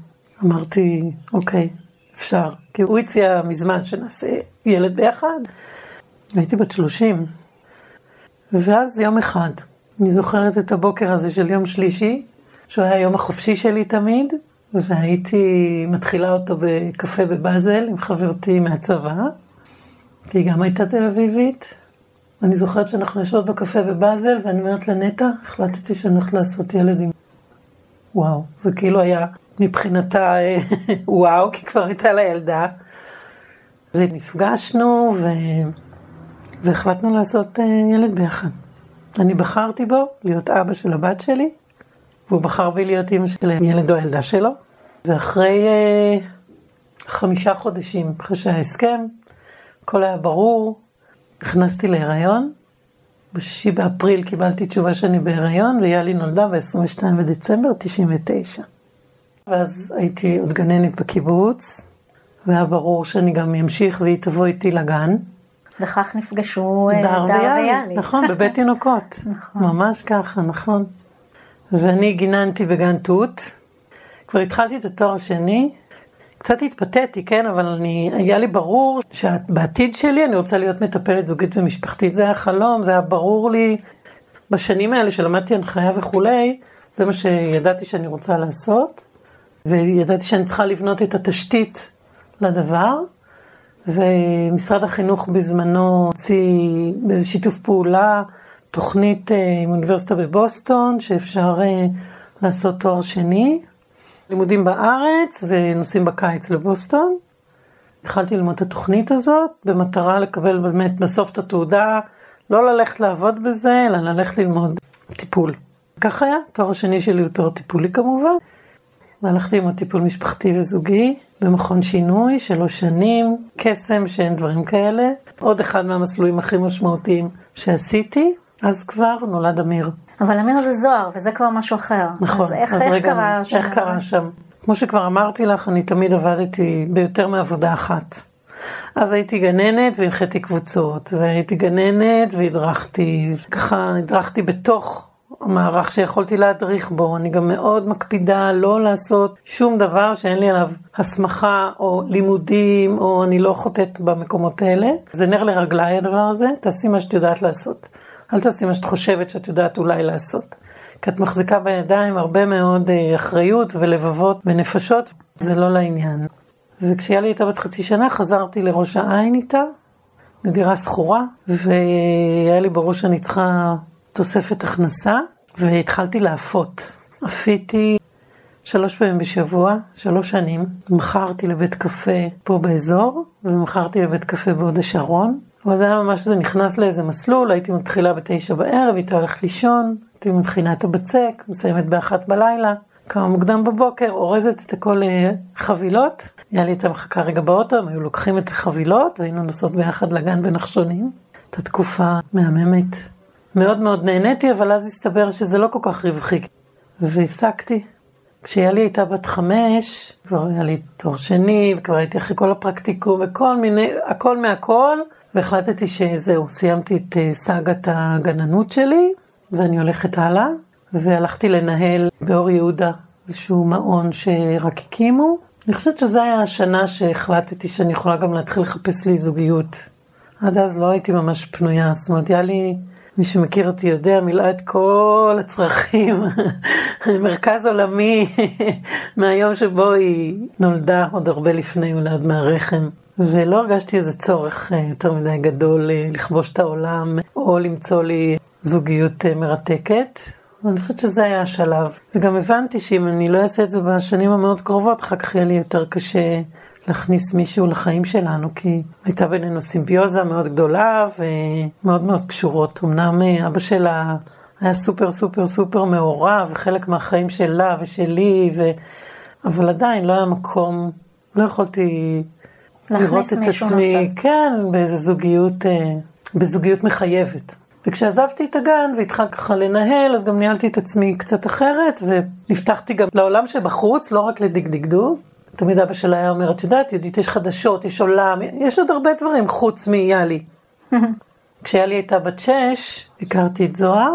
[SPEAKER 2] אמרתי, אוקיי, אפשר. כי הוא הציע מזמן שנעשה ילד ביחד. הייתי בת 30. ואז יום אחד, אני זוכרת את הבוקר הזה של יום שלישי, שהוא היה היום החופשי שלי תמיד, והייתי מתחילה אותו בקפה בבאזל עם חברתי מהצבא, כי היא גם הייתה תל אביבית. אני זוכרת שאנחנו יושבות בקפה בבאזל, ואני אומרת לנטע, החלטתי שאני הולכת לעשות ילד עם... וואו, זה כאילו היה מבחינתה אה, <laughs> וואו, כי כבר הייתה לה ילדה. ונפגשנו ו... והחלטנו לעשות אה, ילד ביחד. אני בחרתי בו להיות אבא של הבת שלי, והוא בחר בי להיות אימא של ילד או ילדה שלו. ואחרי אה, חמישה חודשים, אחרי שההסכם, הכל היה ברור, נכנסתי להיריון. בשישי באפריל קיבלתי תשובה שאני בהיריון, ויאלי נולדה ב-22 בדצמבר 99. ואז הייתי עוד גננת בקיבוץ, והיה ברור שאני גם אמשיך והיא תבוא איתי לגן.
[SPEAKER 1] וכך נפגשו אה, דר ויאלי.
[SPEAKER 2] נכון, בבית <laughs> תינוקות. נכון. ממש ככה, נכון. ואני גיננתי בגן תות. כבר התחלתי את התואר השני. קצת התפתיתי, כן, אבל אני, היה לי ברור שבעתיד שלי אני רוצה להיות מטפלת זוגית ומשפחתית. זה היה חלום, זה היה ברור לי. בשנים האלה שלמדתי הנחיה וכולי, זה מה שידעתי שאני רוצה לעשות. וידעתי שאני צריכה לבנות את התשתית לדבר, ומשרד החינוך בזמנו הוציא באיזה שיתוף פעולה תוכנית אה, עם אוניברסיטה בבוסטון, שאפשר אה, לעשות תואר שני, לימודים בארץ ונוסעים בקיץ לבוסטון. התחלתי ללמוד את התוכנית הזאת במטרה לקבל באמת בסוף את התעודה, לא ללכת לעבוד בזה, אלא ללכת ללמוד טיפול. כך היה, התואר השני שלי הוא תואר טיפולי כמובן. והלכתי עם הטיפול משפחתי וזוגי במכון שינוי, שלוש שנים, קסם שאין דברים כאלה. עוד אחד מהמסלולים הכי משמעותיים שעשיתי, אז כבר נולד אמיר.
[SPEAKER 1] אבל אמיר זה זוהר, וזה כבר משהו אחר.
[SPEAKER 2] נכון.
[SPEAKER 1] אז איך, אז איך רגע, קרה שם?
[SPEAKER 2] איך קרה שם? כמו שכבר אמרתי לך, אני תמיד עבדתי ביותר מעבודה אחת. אז הייתי גננת והנחיתי קבוצות, והייתי גננת והדרכתי, ככה הדרכתי בתוך המערך שיכולתי להדריך בו. אני גם מאוד מקפידה לא לעשות שום דבר שאין לי עליו הסמכה או לימודים, או אני לא חוטאת במקומות האלה. זה נר לרגליי הדבר הזה, תעשי מה שאת יודעת לעשות. אל תעשי מה שאת חושבת שאת יודעת אולי לעשות. כי את מחזיקה בידיים הרבה מאוד אה, אחריות ולבבות ונפשות, זה לא לעניין. וכשהיה לי איתה בת חצי שנה חזרתי לראש העין איתה, לדירה שכורה, והיה לי בראש שאני צריכה תוספת הכנסה, והתחלתי לאפות. אפיתי שלוש פעמים בשבוע, שלוש שנים. מכרתי לבית קפה פה באזור, ומכרתי לבית קפה בהוד השרון. אבל זה היה ממש, זה נכנס לאיזה מסלול, הייתי מתחילה בתשע בערב, הייתי הולכת לישון, הייתי מתחילה את הבצק, מסיימת באחת בלילה. קמה מוקדם בבוקר, אורזת את הכל לחבילות. היה לי את המחכה רגע באוטו, הם היו לוקחים את החבילות, והיינו נוסעות ביחד לגן בנחשונים. הייתה תקופה מהממת. מאוד מאוד נהניתי, אבל אז הסתבר שזה לא כל כך רווחי. והפסקתי. כשיאלי הייתה בת חמש, כבר היה לי תואר שני, וכבר הייתי אחרי כל הפרקטיקום וכל מיני, הכל מהכל, והחלטתי שזהו, סיימתי את אה, סאגת הגננות שלי, ואני הולכת הלאה, והלכתי לנהל באור יהודה איזשהו מעון שרק הקימו. אני חושבת שזו הייתה השנה שהחלטתי שאני יכולה גם להתחיל לחפש לי זוגיות. עד אז לא הייתי ממש פנויה, זאת אומרת, היה לי מי שמכיר אותי יודע, מילאה את כל הצרכים, <laughs> מרכז עולמי <laughs> מהיום שבו היא נולדה, עוד הרבה לפני אולי מהרחם. ולא הרגשתי איזה צורך אה, יותר מדי גדול אה, לכבוש את העולם, או למצוא לי זוגיות אה, מרתקת. אני חושבת שזה היה השלב. וגם הבנתי שאם אני לא אעשה את זה בשנים המאוד קרובות, אחר כך יהיה לי יותר קשה להכניס מישהו לחיים שלנו, כי הייתה בינינו סימביוזה מאוד גדולה ומאוד מאוד קשורות. אמנם אבא שלה היה סופר סופר סופר מעורב, וחלק מהחיים שלה ושלי, ו... אבל עדיין לא היה מקום, לא יכולתי לראות את עצמי, נוסף. כן, באיזה זוגיות, אה, בזוגיות מחייבת. וכשעזבתי את הגן והתחלתי ככה לנהל, אז גם ניהלתי את עצמי קצת אחרת, ונפתחתי גם לעולם שבחוץ, לא רק לדגדגדוג. תמיד אבא שלה היה אומר, את יודעת, יהודית, יש חדשות, יש עולם, יש עוד הרבה דברים חוץ מיאלי. <laughs> כשיאלי הייתה בת שש, הכרתי את זוהר.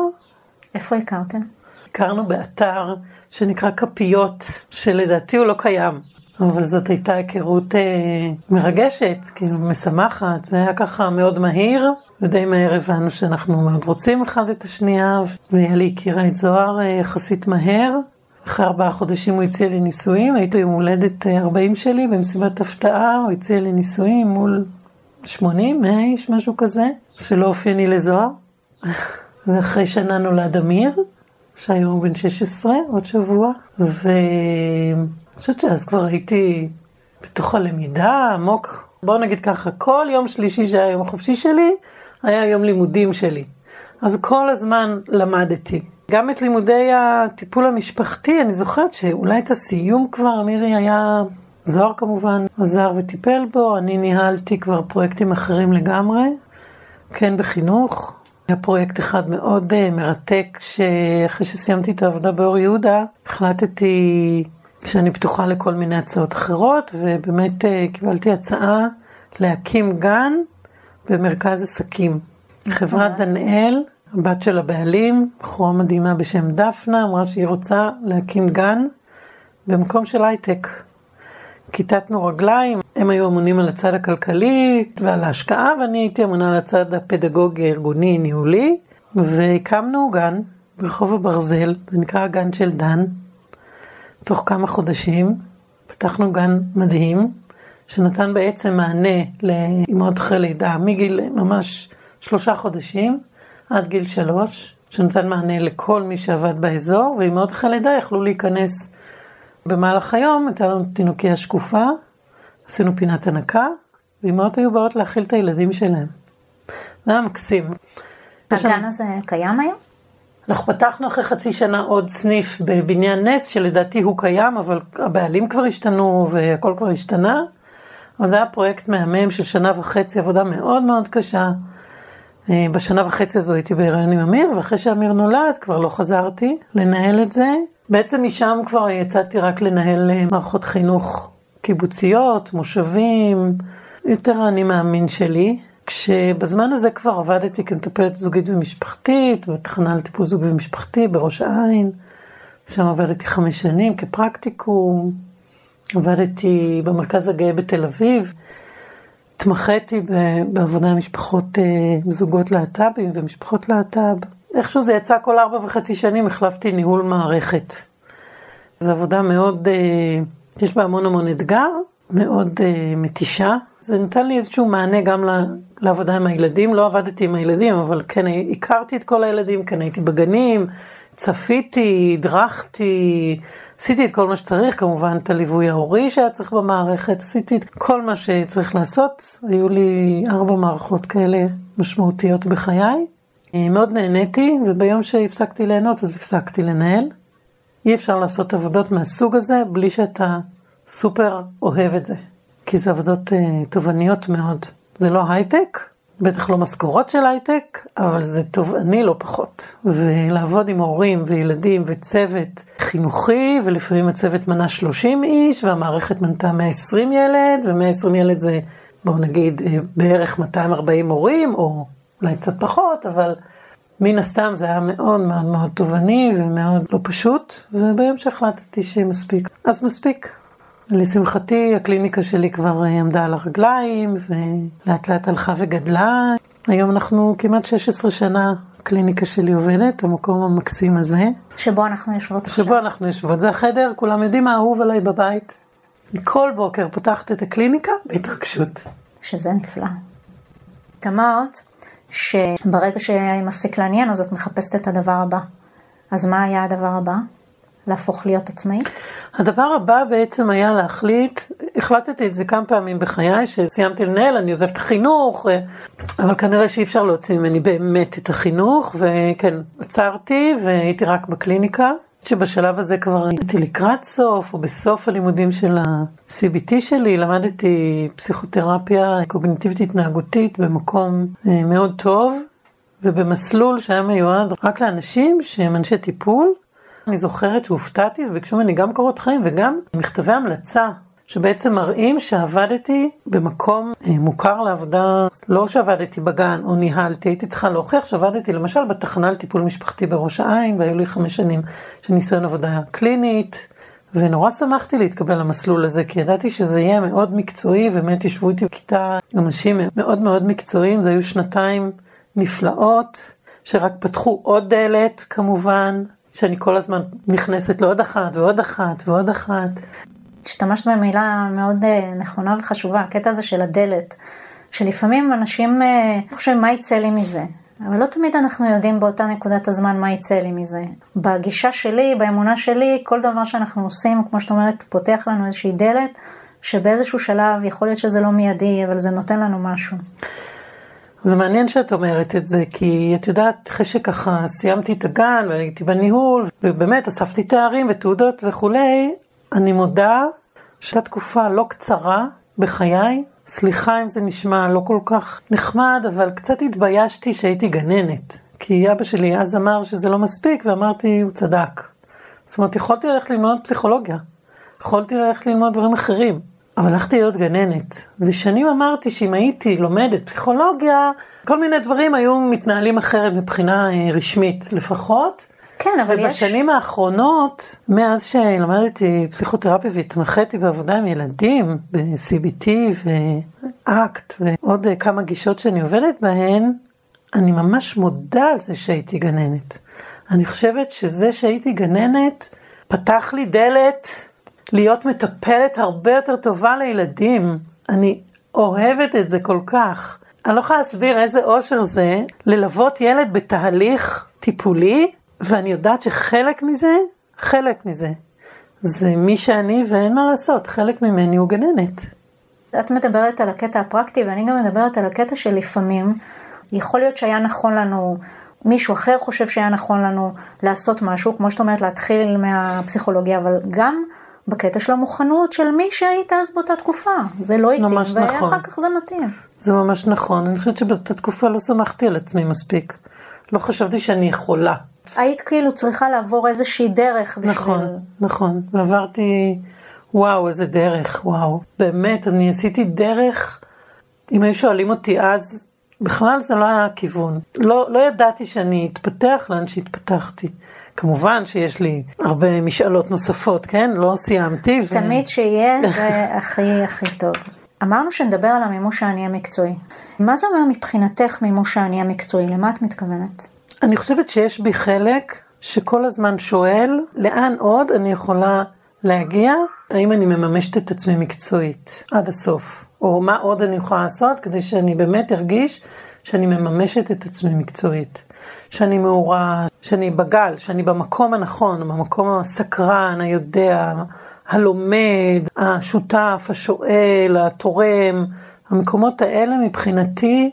[SPEAKER 1] איפה הכרתם?
[SPEAKER 2] הכרנו באתר שנקרא כפיות, שלדעתי הוא לא קיים. אבל זאת הייתה היכרות אה, מרגשת, כאילו משמחת, זה היה ככה מאוד מהיר, ודי מהר הבנו שאנחנו מאוד רוצים אחד את השנייה, ויאלי הכירה את זוהר אה, יחסית מהר. אחרי ארבעה חודשים הוא הציע לי נישואים, הייתי יום הולדת 40 אה, שלי במסיבת הפתעה, הוא הציע לי נישואים מול 80, 100 איש, משהו כזה, שלא אופייני לזוהר. <laughs> ואחרי שנה נולד אמיר, שהיום הוא בן 16, עוד שבוע, ואני חושבת שאז כבר הייתי בתוך הלמידה עמוק. בואו נגיד ככה, כל יום שלישי שהיה יום החופשי שלי, היה יום לימודים שלי. אז כל הזמן למדתי. גם את לימודי הטיפול המשפחתי, אני זוכרת שאולי את הסיום כבר, מירי היה, זוהר כמובן עזר וטיפל בו, אני ניהלתי כבר פרויקטים אחרים לגמרי, כן בחינוך. היה פרויקט אחד מאוד uh, מרתק, שאחרי שסיימתי את העבודה באור יהודה, החלטתי שאני פתוחה לכל מיני הצעות אחרות, ובאמת uh, קיבלתי הצעה להקים גן במרכז עסקים. חברת דנאל הבת של הבעלים, בחורה מדהימה בשם דפנה, אמרה שהיא רוצה להקים גן במקום של הייטק. כיתתנו רגליים, הם היו אמונים על הצד הכלכלי ועל ההשקעה, ואני הייתי אמונה על הצד הפדגוגי, הארגוני, ניהולי, והקמנו גן ברחוב הברזל, זה נקרא הגן של דן. תוך כמה חודשים פתחנו גן מדהים, שנתן בעצם מענה לאמהות אחרי לידה מגיל ממש שלושה חודשים. עד גיל שלוש, שנתן מענה לכל מי שעבד באזור, ואימהות אחרי לידה יכלו להיכנס במהלך היום, הייתה לנו תינוקיה שקופה, עשינו פינת הנקה, ואימהות היו באות להאכיל את הילדים שלהם. זה היה מקסים.
[SPEAKER 1] הגן. הזה קיים היום?
[SPEAKER 2] אנחנו פתחנו אחרי חצי שנה עוד סניף בבניין נס, שלדעתי הוא קיים, אבל הבעלים כבר השתנו והכל כבר השתנה. אבל זה היה פרויקט מהמם של שנה וחצי, עבודה מאוד מאוד קשה. בשנה וחצי הזו הייתי בהיריון עם אמיר, ואחרי שאמיר נולד כבר לא חזרתי לנהל את זה, בעצם משם כבר יצאתי רק לנהל אה, מערכות חינוך קיבוציות, מושבים, יותר אני מאמין שלי. כשבזמן הזה כבר עבדתי כמטפלת זוגית ומשפחתית, בתחנה לטיפול זוגי ומשפחתי בראש העין. שם עבדתי חמש שנים כפרקטיקום, עבדתי במרכז הגאה בתל אביב, התמחיתי בעבודה עם משפחות, אה, זוגות להט"בים ומשפחות להט"ב. איכשהו זה יצא כל ארבע וחצי שנים, החלפתי ניהול מערכת. זו עבודה מאוד, אה, יש בה המון המון אתגר, מאוד אה, מתישה. זה נתן לי איזשהו מענה גם לעבודה עם הילדים, לא עבדתי עם הילדים, אבל כן הכרתי את כל הילדים, כן הייתי בגנים, צפיתי, הדרכתי, עשיתי את כל מה שצריך, כמובן את הליווי ההורי שהיה צריך במערכת, עשיתי את כל מה שצריך לעשות, היו לי ארבע מערכות כאלה משמעותיות בחיי. אה, מאוד נהניתי, וביום שהפסקתי ליהנות אז הפסקתי לנהל. אי אפשר לעשות עבודות מהסוג הזה בלי שאתה סופר אוהב את זה, כי זה עבודות uh, תובעניות מאוד. זה לא הייטק, בטח לא משכורות של הייטק, אבל זה תובעני לא פחות. ולעבוד עם הורים וילדים וצוות חינוכי, ולפעמים הצוות מנה 30 איש, והמערכת מנתה 120 ילד, ו-120 ילד זה, בואו נגיד, אה, בערך 240 הורים, או אולי קצת פחות, אבל מן הסתם זה היה מאוד מאוד מאוד תובעני ומאוד לא פשוט, וביום שהחלטתי שמספיק, אז מספיק. לשמחתי הקליניקה שלי כבר אה, עמדה על הרגליים ולאט לאט הלכה וגדלה. היום אנחנו כמעט 16 שנה הקליניקה שלי עובדת, המקום המקסים הזה.
[SPEAKER 1] שבו אנחנו יושבות
[SPEAKER 2] עכשיו. שבו אנחנו יושבות, זה החדר, כולם יודעים מה אהוב עליי בבית. כל בוקר פותחת את הקליניקה בהתרגשות.
[SPEAKER 1] שזה נפלא. את אמרת שברגע שמפסיק לעניין אז את מחפשת את הדבר הבא. אז מה היה הדבר הבא? להפוך להיות עצמאית?
[SPEAKER 2] הדבר הבא בעצם היה להחליט, החלטתי את זה כמה פעמים בחיי, שסיימתי לנהל, אני עוזבת את החינוך, אבל כנראה שאי אפשר להוציא ממני באמת את החינוך, וכן, עצרתי והייתי רק בקליניקה. שבשלב הזה כבר הייתי לקראת סוף, או בסוף הלימודים של ה-CBT שלי, למדתי פסיכותרפיה קוגניטיבית התנהגותית במקום אה, מאוד טוב, ובמסלול שהיה מיועד רק לאנשים שהם אנשי טיפול, אני זוכרת שהופתעתי וביקשו ממני גם קורות חיים וגם מכתבי המלצה שבעצם מראים שעבדתי במקום אה, מוכר לעבודה, לא שעבדתי בגן או ניהלתי, הייתי צריכה להוכיח שעבדתי למשל בתחנה לטיפול משפחתי בראש העין והיו לי חמש שנים של ניסיון עבודה קלינית. ונורא שמחתי להתקבל למסלול הזה, כי ידעתי שזה יהיה מאוד מקצועי, ובאמת ישבו איתי בכיתה אנשים מאוד מאוד מקצועיים, זה היו שנתיים נפלאות, שרק פתחו עוד דלת כמובן, שאני כל הזמן נכנסת לעוד אחת ועוד אחת ועוד אחת.
[SPEAKER 1] השתמשת במילה מאוד אה, נכונה וחשובה, הקטע הזה של הדלת, שלפעמים אנשים אה, חושבים מה יצא לי מזה, אבל לא תמיד אנחנו יודעים באותה נקודת הזמן מה יצא לי מזה. בגישה שלי, באמונה שלי, כל דבר שאנחנו עושים, כמו שאת אומרת, פותח לנו איזושהי דלת, שבאיזשהו שלב יכול להיות שזה לא מיידי, אבל זה נותן לנו משהו.
[SPEAKER 2] זה מעניין שאת אומרת את זה, כי את יודעת, אחרי שככה סיימתי את הגן והייתי בניהול, ובאמת אספתי תארים ותעודות וכולי, אני מודה שהייתה תקופה לא קצרה בחיי, סליחה אם זה נשמע לא כל כך נחמד, אבל קצת התביישתי שהייתי גננת. כי אבא שלי אז אמר שזה לא מספיק, ואמרתי, הוא צדק. זאת אומרת, יכולתי ללכת ללמוד פסיכולוגיה. יכולתי ללכת ללמוד דברים אחרים. אבל הלכתי להיות גננת, ושנים אמרתי שאם הייתי לומדת פסיכולוגיה, כל מיני דברים היו מתנהלים אחרת מבחינה אה, רשמית לפחות.
[SPEAKER 1] כן, אבל
[SPEAKER 2] ובשנים יש... ובשנים האחרונות, מאז שלמדתי פסיכותרפיה והתמחיתי בעבודה עם ילדים, ב-CBT ואקט ועוד אה, כמה גישות שאני עובדת בהן, אני ממש מודה על זה שהייתי גננת. אני חושבת שזה שהייתי גננת פתח לי דלת להיות מטפלת הרבה יותר טובה לילדים. אני אוהבת את זה כל כך. אני לא יכולה להסביר איזה אושר זה ללוות ילד בתהליך טיפולי, ואני יודעת שחלק מזה, חלק מזה, זה מי שאני ואין מה לעשות, חלק ממני הוא גננת.
[SPEAKER 1] את מדברת על הקטע הפרקטי ואני גם מדברת על הקטע שלפעמים יכול להיות שהיה נכון לנו, מישהו אחר חושב שהיה נכון לנו לעשות משהו, כמו שאת אומרת להתחיל מהפסיכולוגיה, אבל גם בקטע של המוכנות של מי שהיית אז באותה תקופה. זה לא התאים, ואחר נכון. כך זה מתאים.
[SPEAKER 2] זה ממש נכון. אני חושבת שבאותה תקופה לא שמחתי על עצמי מספיק. לא חשבתי שאני יכולה.
[SPEAKER 1] היית כאילו צריכה לעבור איזושהי דרך בשביל...
[SPEAKER 2] נכון, נכון. ועברתי, וואו, איזה דרך, וואו. באמת, אני עשיתי דרך, אם היו שואלים אותי אז, בכלל זה לא היה הכיוון. לא, לא ידעתי שאני אתפתח לאן שהתפתחתי. כמובן שיש לי הרבה משאלות נוספות, כן? לא סיימתי.
[SPEAKER 1] ו... תמיד שיהיה, <laughs> זה הכי הכי טוב. אמרנו שנדבר על המימוש האני המקצועי. מה זה אומר מבחינתך מימוש האני המקצועי? למה את מתכוונת?
[SPEAKER 2] אני חושבת שיש בי חלק שכל הזמן שואל, לאן עוד אני יכולה להגיע? האם אני מממשת את עצמי מקצועית עד הסוף? או מה עוד אני יכולה לעשות כדי שאני באמת ארגיש שאני מממשת את עצמי מקצועית. שאני מעורה, שאני בגל, שאני במקום הנכון, במקום הסקרן, היודע, הלומד, השותף, השואל, התורם. המקומות האלה מבחינתי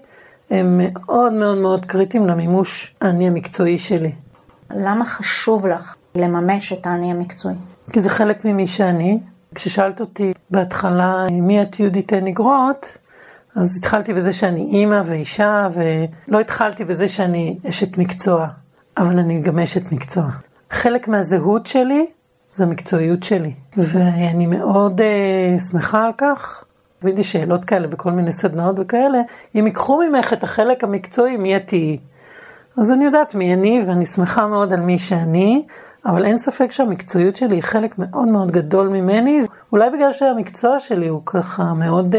[SPEAKER 2] הם מאוד מאוד מאוד קריטיים למימוש האני המקצועי שלי.
[SPEAKER 1] למה חשוב לך לממש את האני המקצועי?
[SPEAKER 2] כי זה חלק ממי שאני. כששאלת אותי בהתחלה מי את יהודית נגרות, אז התחלתי בזה שאני אימא ואישה, ולא התחלתי בזה שאני אשת מקצוע, אבל אני גם אשת מקצוע. חלק מהזהות שלי זה המקצועיות שלי, ואני מאוד uh, שמחה על כך. תמיד יש שאלות כאלה בכל מיני סדנאות וכאלה, אם ייקחו ממך את החלק המקצועי, מי את תהיי? אז אני יודעת מי אני, ואני שמחה מאוד על מי שאני, אבל אין ספק שהמקצועיות שלי היא חלק מאוד מאוד גדול ממני, אולי בגלל שהמקצוע שלי הוא ככה מאוד... Uh,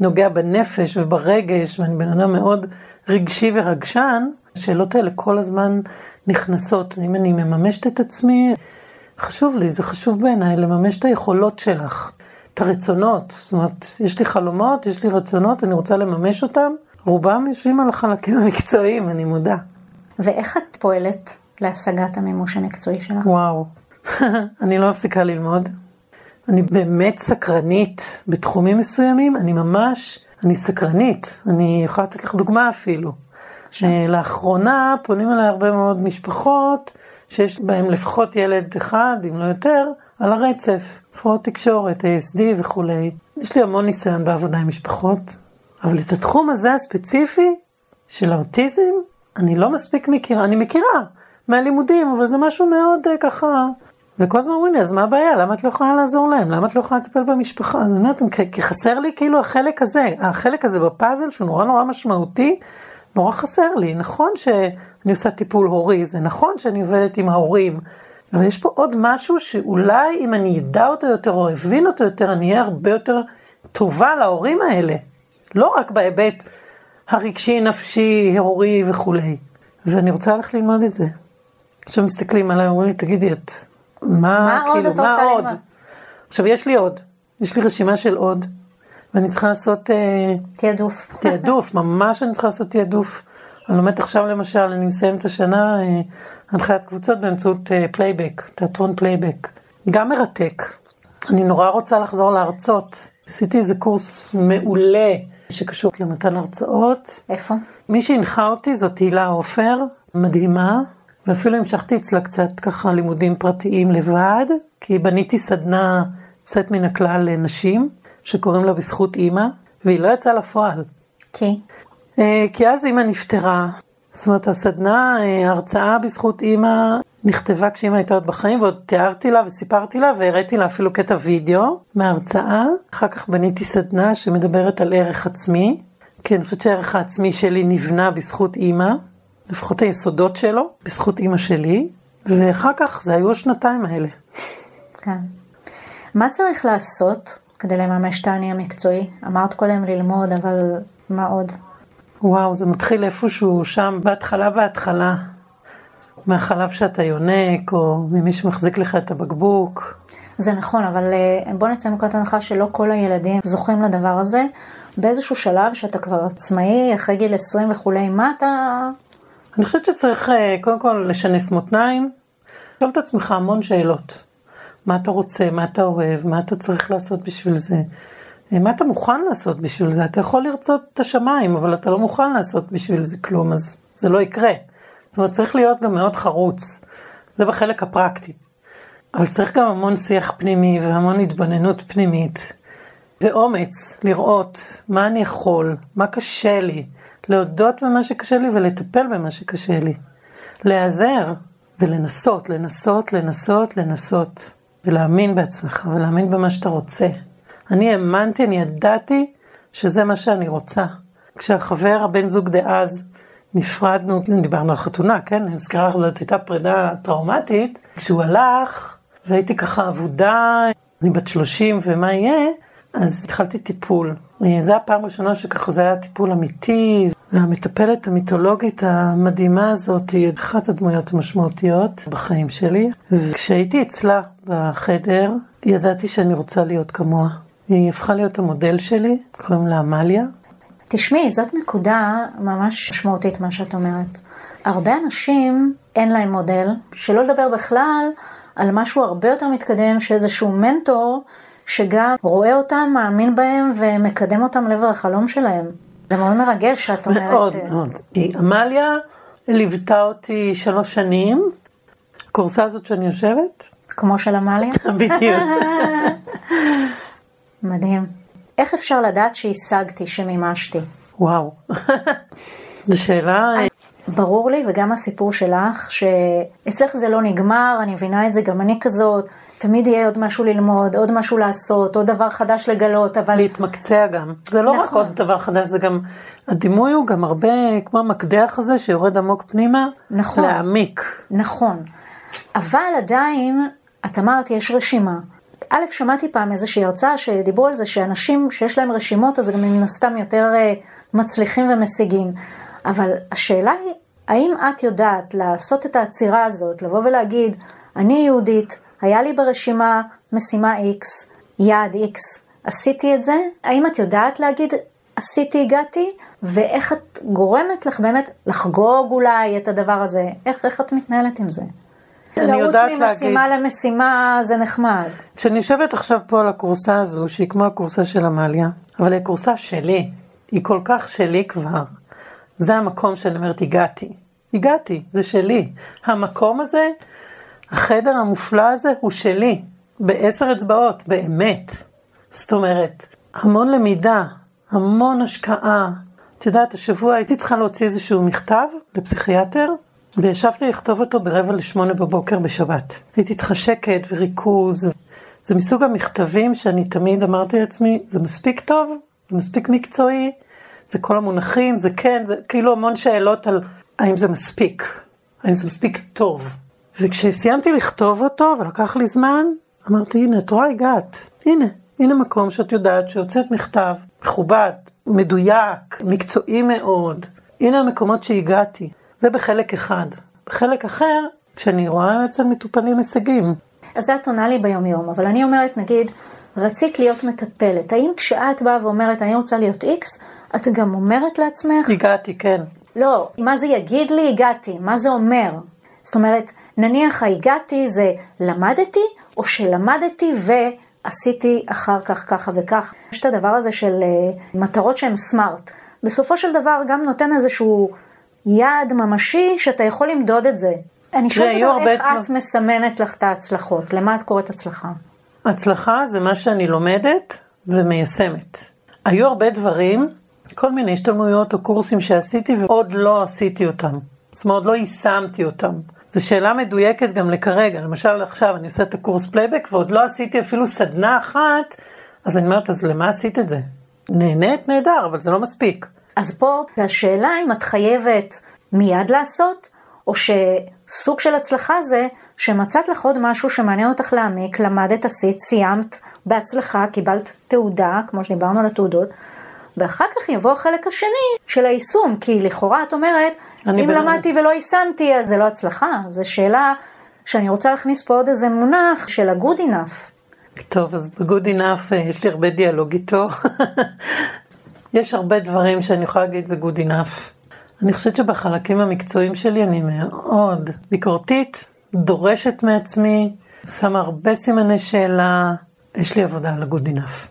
[SPEAKER 2] נוגע בנפש וברגש, ואני בן אדם מאוד רגשי ורגשן, השאלות האלה כל הזמן נכנסות. אם אני מממשת את עצמי, חשוב לי, זה חשוב בעיניי לממש את היכולות שלך, את הרצונות. זאת אומרת, יש לי חלומות, יש לי רצונות, אני רוצה לממש אותם. רובם יושבים על החלקים <laughs> המקצועיים, אני מודה.
[SPEAKER 1] ואיך את פועלת להשגת המימוש המקצועי שלך?
[SPEAKER 2] וואו, <laughs> אני לא מפסיקה ללמוד. אני באמת סקרנית בתחומים מסוימים, אני ממש, אני סקרנית, אני יכולה לתת לך דוגמה אפילו. לאחרונה פונים אליי הרבה מאוד משפחות שיש בהם לפחות ילד אחד, אם לא יותר, על הרצף, הפרעות תקשורת, ASD וכולי. יש לי המון ניסיון בעבודה עם משפחות, אבל את התחום הזה הספציפי של האוטיזם, אני לא מספיק מכירה, אני מכירה מהלימודים, אבל זה משהו מאוד uh, ככה וכל הזמן אומרים לי, אז מה הבעיה? למה את לא יכולה לעזור להם? למה את לא יכולה לטפל במשפחה? אני אומרת, כי חסר לי כאילו החלק הזה, החלק הזה בפאזל שהוא נורא נורא משמעותי, נורא חסר לי. נכון שאני עושה טיפול הורי, זה נכון שאני עובדת עם ההורים, אבל יש פה עוד משהו שאולי אם אני אדע אותו יותר או אבין אותו יותר, אני אהיה הרבה יותר טובה להורים האלה. לא רק בהיבט הרגשי, נפשי, הורי וכולי. ואני רוצה ללכת ללמוד את זה. עכשיו מסתכלים עליי, אומרים לי, תגידי, את מה,
[SPEAKER 1] מה כאילו, עוד את רוצה ללמוד?
[SPEAKER 2] עכשיו יש לי עוד, יש לי רשימה של עוד, ואני צריכה לעשות... אה,
[SPEAKER 1] תעדוף. <laughs>
[SPEAKER 2] תעדוף, ממש אני צריכה לעשות תעדוף. אני לומדת עכשיו למשל, אני מסיימת השנה אה, הנחיית קבוצות באמצעות אה, פלייבק, תיאטרון פלייבק. גם מרתק. אני נורא רוצה לחזור להרצות. עשיתי איזה קורס מעולה שקשור למתן הרצאות.
[SPEAKER 1] איפה?
[SPEAKER 2] מי שהנחה אותי זאת הילה עופר, מדהימה. ואפילו המשכתי אצלה קצת ככה לימודים פרטיים לבד, כי בניתי סדנה יוצאת מן הכלל לנשים, שקוראים לה בזכות אימא, והיא לא יצאה לפועל.
[SPEAKER 1] כי?
[SPEAKER 2] אה, כי אז אימא נפטרה. זאת אומרת, הסדנה, אה, ההרצאה בזכות אימא, נכתבה כשאימא הייתה עוד בחיים, ועוד תיארתי לה וסיפרתי לה, והראיתי לה אפילו קטע וידאו מההרצאה. אחר כך בניתי סדנה שמדברת על ערך עצמי, כי אני חושבת שהערך העצמי שלי נבנה בזכות אימא. לפחות היסודות שלו, בזכות אימא שלי, ואחר כך זה היו השנתיים האלה.
[SPEAKER 1] כן. מה צריך לעשות כדי לממש את האני המקצועי? אמרת קודם ללמוד, אבל מה עוד?
[SPEAKER 2] וואו, זה מתחיל איפשהו שם, בהתחלה בהתחלה, מהחלב שאתה יונק, או ממי שמחזיק לך את הבקבוק.
[SPEAKER 1] זה נכון, אבל אה, בוא נצא מנקודת הנחה שלא כל הילדים זוכים לדבר הזה. באיזשהו שלב שאתה כבר עצמאי, אחרי גיל 20 וכולי, מה אתה
[SPEAKER 2] אני חושבת שצריך אה, קודם כל לשנס מותניים, לשאול את עצמך המון שאלות. מה אתה רוצה, מה אתה אוהב, מה אתה צריך לעשות בשביל זה, אה, מה אתה מוכן לעשות בשביל זה. אתה יכול לרצות את השמיים, אבל אתה לא מוכן לעשות בשביל זה כלום, אז זה לא יקרה. זאת אומרת, צריך להיות גם מאוד חרוץ. זה בחלק הפרקטי. אבל צריך גם המון שיח פנימי והמון התבוננות פנימית. ואומץ לראות מה אני יכול, מה קשה לי, להודות במה שקשה לי ולטפל במה שקשה לי. להיעזר ולנסות, לנסות, לנסות, לנסות, ולהאמין בעצמך ולהאמין במה שאתה רוצה. אני האמנתי, אני ידעתי שזה מה שאני רוצה. כשהחבר, הבן זוג דאז, נפרדנו, דיברנו על חתונה, כן? אני מזכירה לך, זאת הייתה פרידה טראומטית. כשהוא הלך, והייתי ככה אבודה, אני בת 30 ומה יהיה, אז התחלתי טיפול. זו הפעם הראשונה שככה זה היה טיפול אמיתי, והמטפלת המיתולוגית המדהימה הזאת היא אחת הדמויות המשמעותיות בחיים שלי. וכשהייתי אצלה בחדר, ידעתי שאני רוצה להיות כמוה. היא הפכה להיות המודל שלי, קוראים לה עמליה.
[SPEAKER 1] תשמעי, זאת נקודה ממש משמעותית מה שאת אומרת. הרבה אנשים אין להם מודל, שלא לדבר בכלל על משהו הרבה יותר מתקדם, שאיזשהו מנטור שגם רואה אותם, מאמין בהם ומקדם אותם לעבר החלום שלהם. זה מאוד מרגש שאת אומרת...
[SPEAKER 2] מאוד, מאוד. עמליה ליוותה אותי שלוש שנים, הקורסה הזאת שאני יושבת.
[SPEAKER 1] כמו של עמליה? <laughs>
[SPEAKER 2] בדיוק.
[SPEAKER 1] מדהים. איך אפשר לדעת שהשגתי, שמימשתי?
[SPEAKER 2] וואו, <laughs> זו שאלה...
[SPEAKER 1] ברור לי, וגם הסיפור שלך, שאצלך זה לא נגמר, אני מבינה את זה, גם אני כזאת, תמיד יהיה עוד משהו ללמוד, עוד משהו לעשות, עוד דבר חדש לגלות, אבל...
[SPEAKER 2] להתמקצע גם. זה לא נכון. רק עוד דבר חדש, זה גם... הדימוי הוא גם הרבה כמו המקדח הזה שיורד עמוק פנימה,
[SPEAKER 1] נכון.
[SPEAKER 2] להעמיק.
[SPEAKER 1] נכון. אבל עדיין, את אמרת, יש רשימה. א', שמעתי פעם איזושהי הרצאה שדיברו על זה שאנשים שיש להם רשימות, אז גם מן הסתם יותר אה, מצליחים ומשיגים. אבל השאלה היא, האם את יודעת לעשות את העצירה הזאת, לבוא ולהגיד, אני יהודית, היה לי ברשימה משימה X, יעד X, עשיתי את זה? האם את יודעת להגיד, עשיתי, הגעתי? ואיך את גורמת לך באמת לחגוג אולי את הדבר הזה? איך, איך את מתנהלת עם זה?
[SPEAKER 2] אני יודעת
[SPEAKER 1] להגיד. לרוץ ממשימה למשימה זה נחמד.
[SPEAKER 2] כשאני יושבת עכשיו פה על הכורסה הזו, שהיא כמו הכורסה של עמליה, אבל היא הכורסה שלי, היא כל כך שלי כבר. זה המקום שאני אומרת, הגעתי. הגעתי, זה שלי. המקום הזה, החדר המופלא הזה, הוא שלי. בעשר אצבעות, באמת. זאת אומרת, המון למידה, המון השקעה. את יודעת, השבוע הייתי צריכה להוציא איזשהו מכתב לפסיכיאטר, וישבתי לכתוב אותו ברבע לשמונה בבוקר בשבת. הייתי צריכה שקט וריכוז. זה מסוג המכתבים שאני תמיד אמרתי לעצמי, זה מספיק טוב, זה מספיק מקצועי, זה כל המונחים, זה כן, זה כאילו המון שאלות על האם זה מספיק, האם זה מספיק טוב. וכשסיימתי לכתוב אותו, ולקח לי זמן, אמרתי, הנה, את רואה, הגעת. הנה, הנה מקום שאת יודעת שהוצאת מכתב מכובד, מדויק, מקצועי מאוד. הנה המקומות שהגעתי. זה בחלק אחד. בחלק אחר, כשאני רואה אצל מטופלים הישגים.
[SPEAKER 1] אז זה את עונה לי ביומיום, אבל אני אומרת, נגיד, רצית להיות מטפלת. האם כשאת באה ואומרת, אני רוצה להיות איקס, את גם אומרת לעצמך?
[SPEAKER 2] הגעתי, כן.
[SPEAKER 1] לא, מה זה יגיד לי הגעתי? מה זה אומר? זאת אומרת, נניח הגעתי זה למדתי, או שלמדתי ועשיתי אחר כך ככה וכך. יש את הדבר הזה של uh, מטרות שהן סמארט. בסופו של דבר גם נותן איזשהו יעד ממשי שאתה יכול למדוד את זה. אני שואלת אותך איך את מסמנת לך את ההצלחות, למה את קוראת הצלחה?
[SPEAKER 2] הצלחה זה מה שאני לומדת ומיישמת. היו הרבה דברים, כל מיני השתלמויות או קורסים שעשיתי ועוד לא עשיתי אותם. זאת אומרת, לא יישמתי אותם. זו שאלה מדויקת גם לכרגע. למשל עכשיו אני עושה את הקורס פלייבק ועוד לא עשיתי אפילו סדנה אחת, אז אני אומרת, אז למה עשית את זה? נהנית? נהדר, אבל זה לא מספיק.
[SPEAKER 1] אז פה השאלה אם את חייבת מיד לעשות, או שסוג של הצלחה זה שמצאת לך עוד משהו שמעניין אותך להעמיק, למדת, עשית, סיימת בהצלחה, קיבלת תעודה, כמו שדיברנו על התעודות, ואחר כך יבוא החלק השני של היישום, כי לכאורה את אומרת, אם. למדתי ולא יישמתי, אז זה לא הצלחה, זו שאלה שאני רוצה להכניס פה עוד איזה מונח של ה-good enough.
[SPEAKER 2] טוב, אז ב-good enough אה, יש לי הרבה דיאלוג איתו. <laughs> יש הרבה דברים שאני יכולה להגיד זה good enough. אני חושבת שבחלקים המקצועיים שלי אני מאוד ביקורתית, דורשת מעצמי, שמה הרבה סימני שאלה, יש לי עבודה על ה-good enough.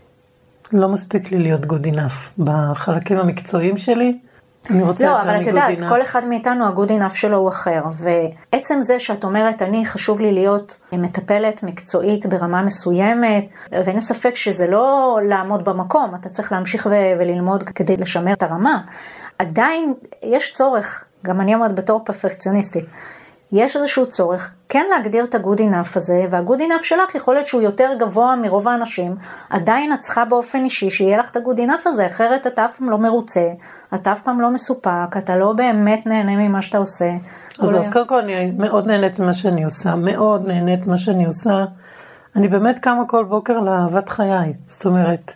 [SPEAKER 2] לא מספיק לי להיות good enough בחלקים המקצועיים שלי. אני רוצה
[SPEAKER 1] לא, אבל את יודעת, כל אחד מאיתנו, ה-good enough שלו הוא אחר. ועצם זה שאת אומרת, אני, חשוב לי להיות מטפלת מקצועית ברמה מסוימת, ואין ספק שזה לא לעמוד במקום, אתה צריך להמשיך וללמוד כדי לשמר את הרמה. עדיין יש צורך, גם אני אומרת בתור פרפקציוניסטית, יש איזשהו צורך כן להגדיר את ה-good enough הזה, וה-good enough שלך יכול להיות שהוא יותר גבוה מרוב האנשים, עדיין את צריכה באופן אישי שיהיה לך את ה-good enough הזה, אחרת אתה אף פעם לא מרוצה, אתה אף פעם לא מסופק, אתה לא באמת נהנה ממה שאתה עושה.
[SPEAKER 2] אז, אז קודם כל אני מאוד נהנית ממה שאני עושה, מאוד נהנית ממה שאני עושה. אני באמת קמה כל בוקר לאהבת חיי, זאת אומרת,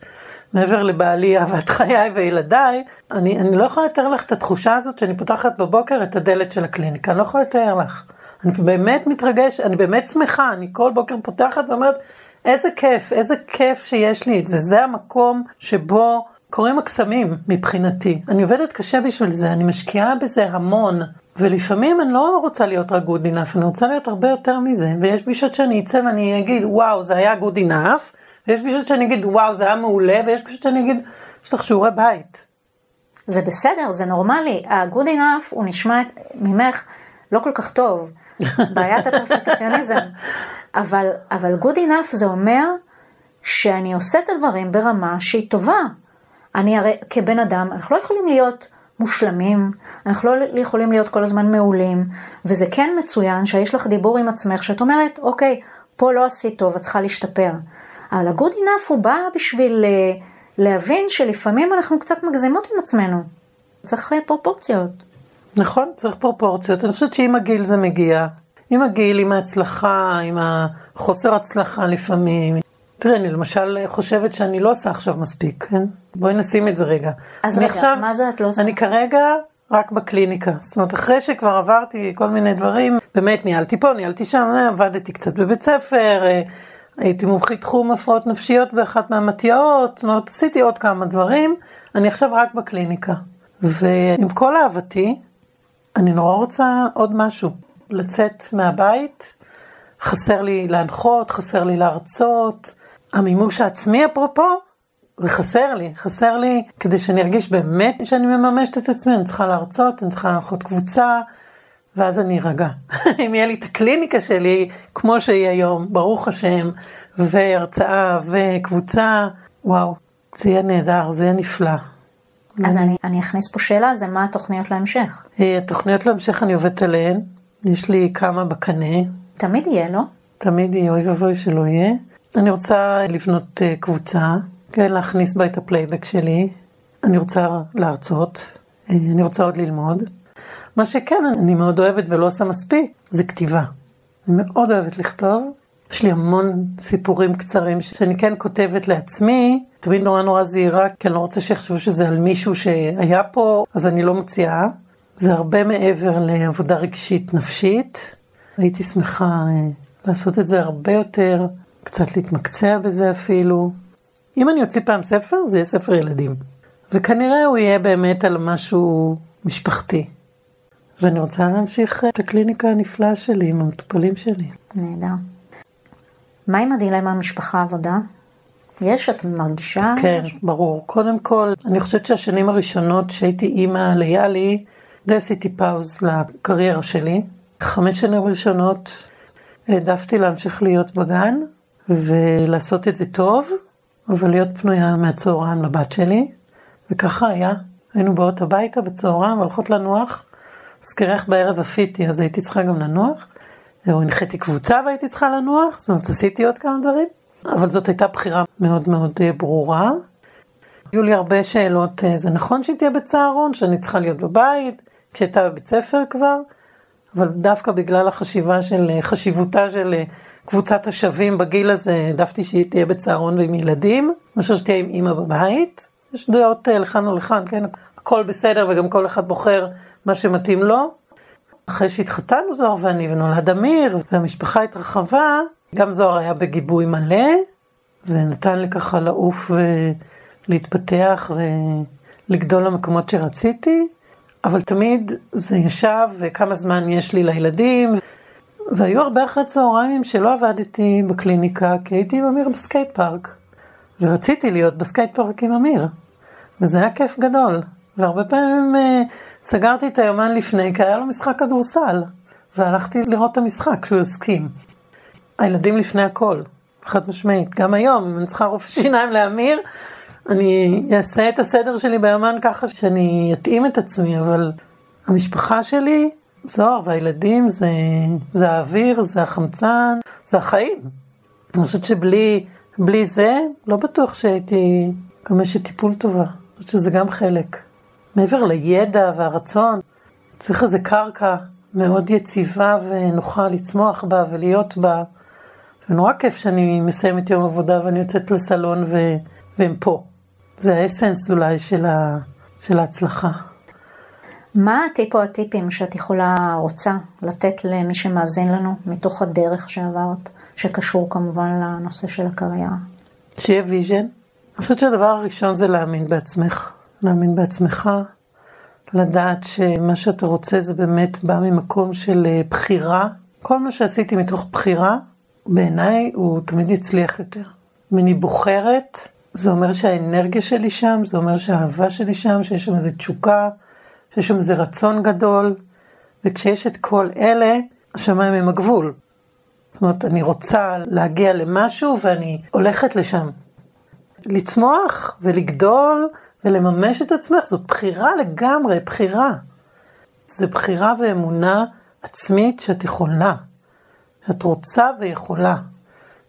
[SPEAKER 2] מעבר לבעלי, אהבת חיי וילדיי, אני, אני לא יכולה לתאר לך את התחושה הזאת שאני פותחת בבוקר את הדלת של הקליניקה, אני לא יכולה לתאר לך. אני באמת מתרגש, אני באמת שמחה, אני כל בוקר פותחת ואומרת, איזה כיף, איזה כיף שיש לי את זה, זה המקום שבו קורים הקסמים מבחינתי. אני עובדת קשה בשביל זה, אני משקיעה בזה המון. ולפעמים אני לא רוצה להיות רק good enough, אני רוצה להיות הרבה יותר מזה. ויש פגישות שאני אצא ואני אגיד, וואו, זה היה good enough, ויש פגישות שאני אגיד, וואו, זה היה מעולה, ויש פגישות שאני אגיד, יש לך שיעורי בית.
[SPEAKER 1] זה בסדר, זה נורמלי. ה-good enough הוא נשמע ממך לא כל כך טוב. <laughs> בעיית הפרפקציוניזם. אבל, אבל good enough זה אומר שאני עושה את הדברים ברמה שהיא טובה. אני הרי כבן אדם, אנחנו לא יכולים להיות מושלמים, אנחנו לא יכולים להיות כל הזמן מעולים, וזה כן מצוין שיש לך דיבור עם עצמך, שאת אומרת, אוקיי, פה לא עשית טוב, את צריכה להשתפר. אבל ה-good enough הוא בא בשביל אה, להבין שלפעמים אנחנו קצת מגזימות עם עצמנו. צריך פרופורציות.
[SPEAKER 2] נכון, צריך פרופורציות. אני חושבת שעם הגיל זה מגיע. עם הגיל, עם ההצלחה, עם החוסר הצלחה לפעמים. תראה, אני למשל חושבת שאני לא עושה עכשיו מספיק, כן? בואי נשים את זה רגע.
[SPEAKER 1] אז רגע, עכשיו, מה זה את לא עושה?
[SPEAKER 2] אני כרגע רק בקליניקה. זאת אומרת, אחרי שכבר עברתי כל מיני דברים, באמת ניהלתי פה, ניהלתי שם, עבדתי קצת בבית ספר, אה, הייתי מומחית תחום הפרעות נפשיות באחת מהמתיעות, זאת אומרת, עשיתי עוד כמה דברים, אני עכשיו רק בקליניקה. ועם כל אהבתי, אני נורא רוצה עוד משהו. לצאת מהבית, חסר לי להנחות, חסר לי להרצות. המימוש העצמי אפרופו, זה חסר לי, חסר לי כדי שאני ארגיש באמת שאני מממשת את עצמי, אני צריכה להרצות, אני צריכה להנחות קבוצה, ואז אני ארגע. <laughs> אם יהיה לי את הקליניקה שלי, כמו שהיא היום, ברוך השם, והרצאה וקבוצה, וואו, זה יהיה נהדר, זה יהיה נפלא.
[SPEAKER 1] אז אני, אני אכניס פה שאלה, זה מה התוכניות להמשך?
[SPEAKER 2] אה, התוכניות להמשך אני עובדת עליהן, יש לי כמה בקנה.
[SPEAKER 1] תמיד יהיה, לא?
[SPEAKER 2] תמיד יהיה, אוי ואבוי שלא יהיה. אני רוצה לבנות אה, קבוצה, להכניס בה את הפלייבק שלי. אני רוצה להרצות, אה, אני רוצה עוד ללמוד. מה שכן, אני מאוד אוהבת ולא עושה מספיק, זה כתיבה. אני מאוד אוהבת לכתוב. יש לי המון סיפורים קצרים שאני כן כותבת לעצמי, תמיד נורא נורא זהירה, כי אני לא רוצה שיחשבו שזה על מישהו שהיה פה, אז אני לא מוציאה. זה הרבה מעבר לעבודה רגשית נפשית. הייתי שמחה אה, לעשות את זה הרבה יותר, קצת להתמקצע בזה אפילו. אם אני אוציא פעם ספר, זה יהיה ספר ילדים. וכנראה הוא יהיה באמת על משהו משפחתי. ואני רוצה להמשיך את הקליניקה הנפלאה שלי עם המטופלים שלי.
[SPEAKER 1] נהדר. מה עם הדילמה משפחה עבודה? יש, את מרגישה?
[SPEAKER 2] כן, ברור. קודם כל, אני חושבת שהשנים הראשונות שהייתי אימא ליאלי, די עשיתי פאוז לקריירה שלי. חמש שנים ראשונות העדפתי להמשיך להיות בגן ולעשות את זה טוב, אבל להיות פנויה מהצהריים לבת שלי, וככה היה. היינו באות הביתה בצהריים והולכות לנוח, אז כרך בערב עפיתי, אז הייתי צריכה גם לנוח. או הנחיתי קבוצה והייתי צריכה לנוח, זאת אומרת עשיתי עוד כמה דברים, אבל זאת הייתה בחירה מאוד מאוד אה, ברורה. היו לי הרבה שאלות, אה, זה נכון שהיא תהיה בצהרון, שאני צריכה להיות בבית, כשהייתה בבית ספר כבר, אבל דווקא בגלל החשיבה של, אה, חשיבותה של קבוצת השווים בגיל הזה, העדפתי שהיא תהיה בצהרון ועם ילדים, מאשר שתהיה עם אימא בבית. יש דעות לכאן ולכאן, כן, הכל בסדר וגם כל אחד בוחר מה שמתאים לו. אחרי שהתחתנו זוהר ואני ונולד אמיר והמשפחה התרחבה, גם זוהר היה בגיבוי מלא ונתן לי ככה לעוף ולהתפתח ולגדול למקומות שרציתי, אבל תמיד זה ישב וכמה זמן יש לי לילדים. והיו הרבה אחרי צהריים שלא עבדתי בקליניקה כי הייתי עם אמיר ב skate park. ורציתי להיות ב skate park עם אמיר. וזה היה כיף גדול. והרבה פעמים אה, סגרתי את היומן לפני, כי היה לו משחק כדורסל, והלכתי לראות את המשחק כשהוא הסכים. הילדים לפני הכל, חד משמעית. גם היום, אם אני צריכה רופא <laughs> שיניים לאמיר, אני אעשה את הסדר שלי ביומן ככה שאני אתאים את עצמי, אבל המשפחה שלי זוהר והילדים זה, זה האוויר, זה החמצן, זה החיים. אני חושבת שבלי בלי זה, לא בטוח שהייתי גם אשת טיפול טובה. אני חושבת שזה גם חלק. מעבר לידע והרצון, צריך איזה קרקע מאוד יציבה ונוחה לצמוח בה ולהיות בה. ונורא כיף שאני מסיימת יום עבודה ואני יוצאת לסלון ו... והם פה. זה ה essence אולי של, ה... של ההצלחה.
[SPEAKER 1] מה הטיפ או הטיפים שאת יכולה, רוצה, לתת למי שמאזין לנו מתוך הדרך שעברת, שקשור כמובן לנושא של הקריירה?
[SPEAKER 2] שיהיה vision. אני חושבת שהדבר הראשון זה להאמין בעצמך. להאמין בעצמך, לדעת שמה שאתה רוצה זה באמת בא ממקום של אה, בחירה. כל מה שעשיתי מתוך בחירה, בעיניי הוא תמיד יצליח יותר. אם אני בוחרת, זה אומר שהאנרגיה שלי שם, זה אומר שהאהבה שלי שם, שיש שם איזו תשוקה, שיש שם איזה רצון גדול, וכשיש את כל אלה, השמיים הם הגבול. זאת אומרת, אני רוצה להגיע למשהו ואני הולכת לשם. לצמוח ולגדול ולממש את עצמך, זאת בחירה לגמרי, בחירה. זה בחירה ואמונה עצמית שאת יכולה. שאת רוצה ויכולה.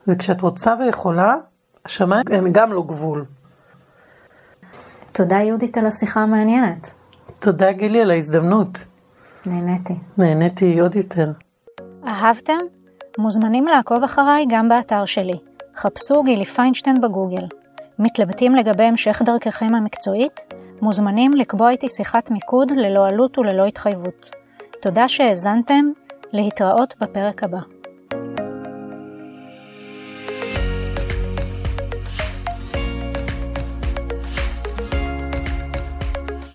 [SPEAKER 2] וכשאת רוצה ויכולה, השמיים הם גם לא גבול.
[SPEAKER 1] תודה יהודית על השיחה המעניינת.
[SPEAKER 2] תודה גילי על ההזדמנות.
[SPEAKER 1] נהניתי.
[SPEAKER 2] נהניתי עוד יותר.
[SPEAKER 1] אהבתם? מוזמנים לעקוב אחריי גם באתר שלי. חפשו גילי פיינשטיין בגוגל. מתלבטים לגבי המשך דרככם המקצועית? מוזמנים לקבוע איתי שיחת מיקוד ללא עלות וללא התחייבות. תודה שהאזנתם, להתראות בפרק הבא.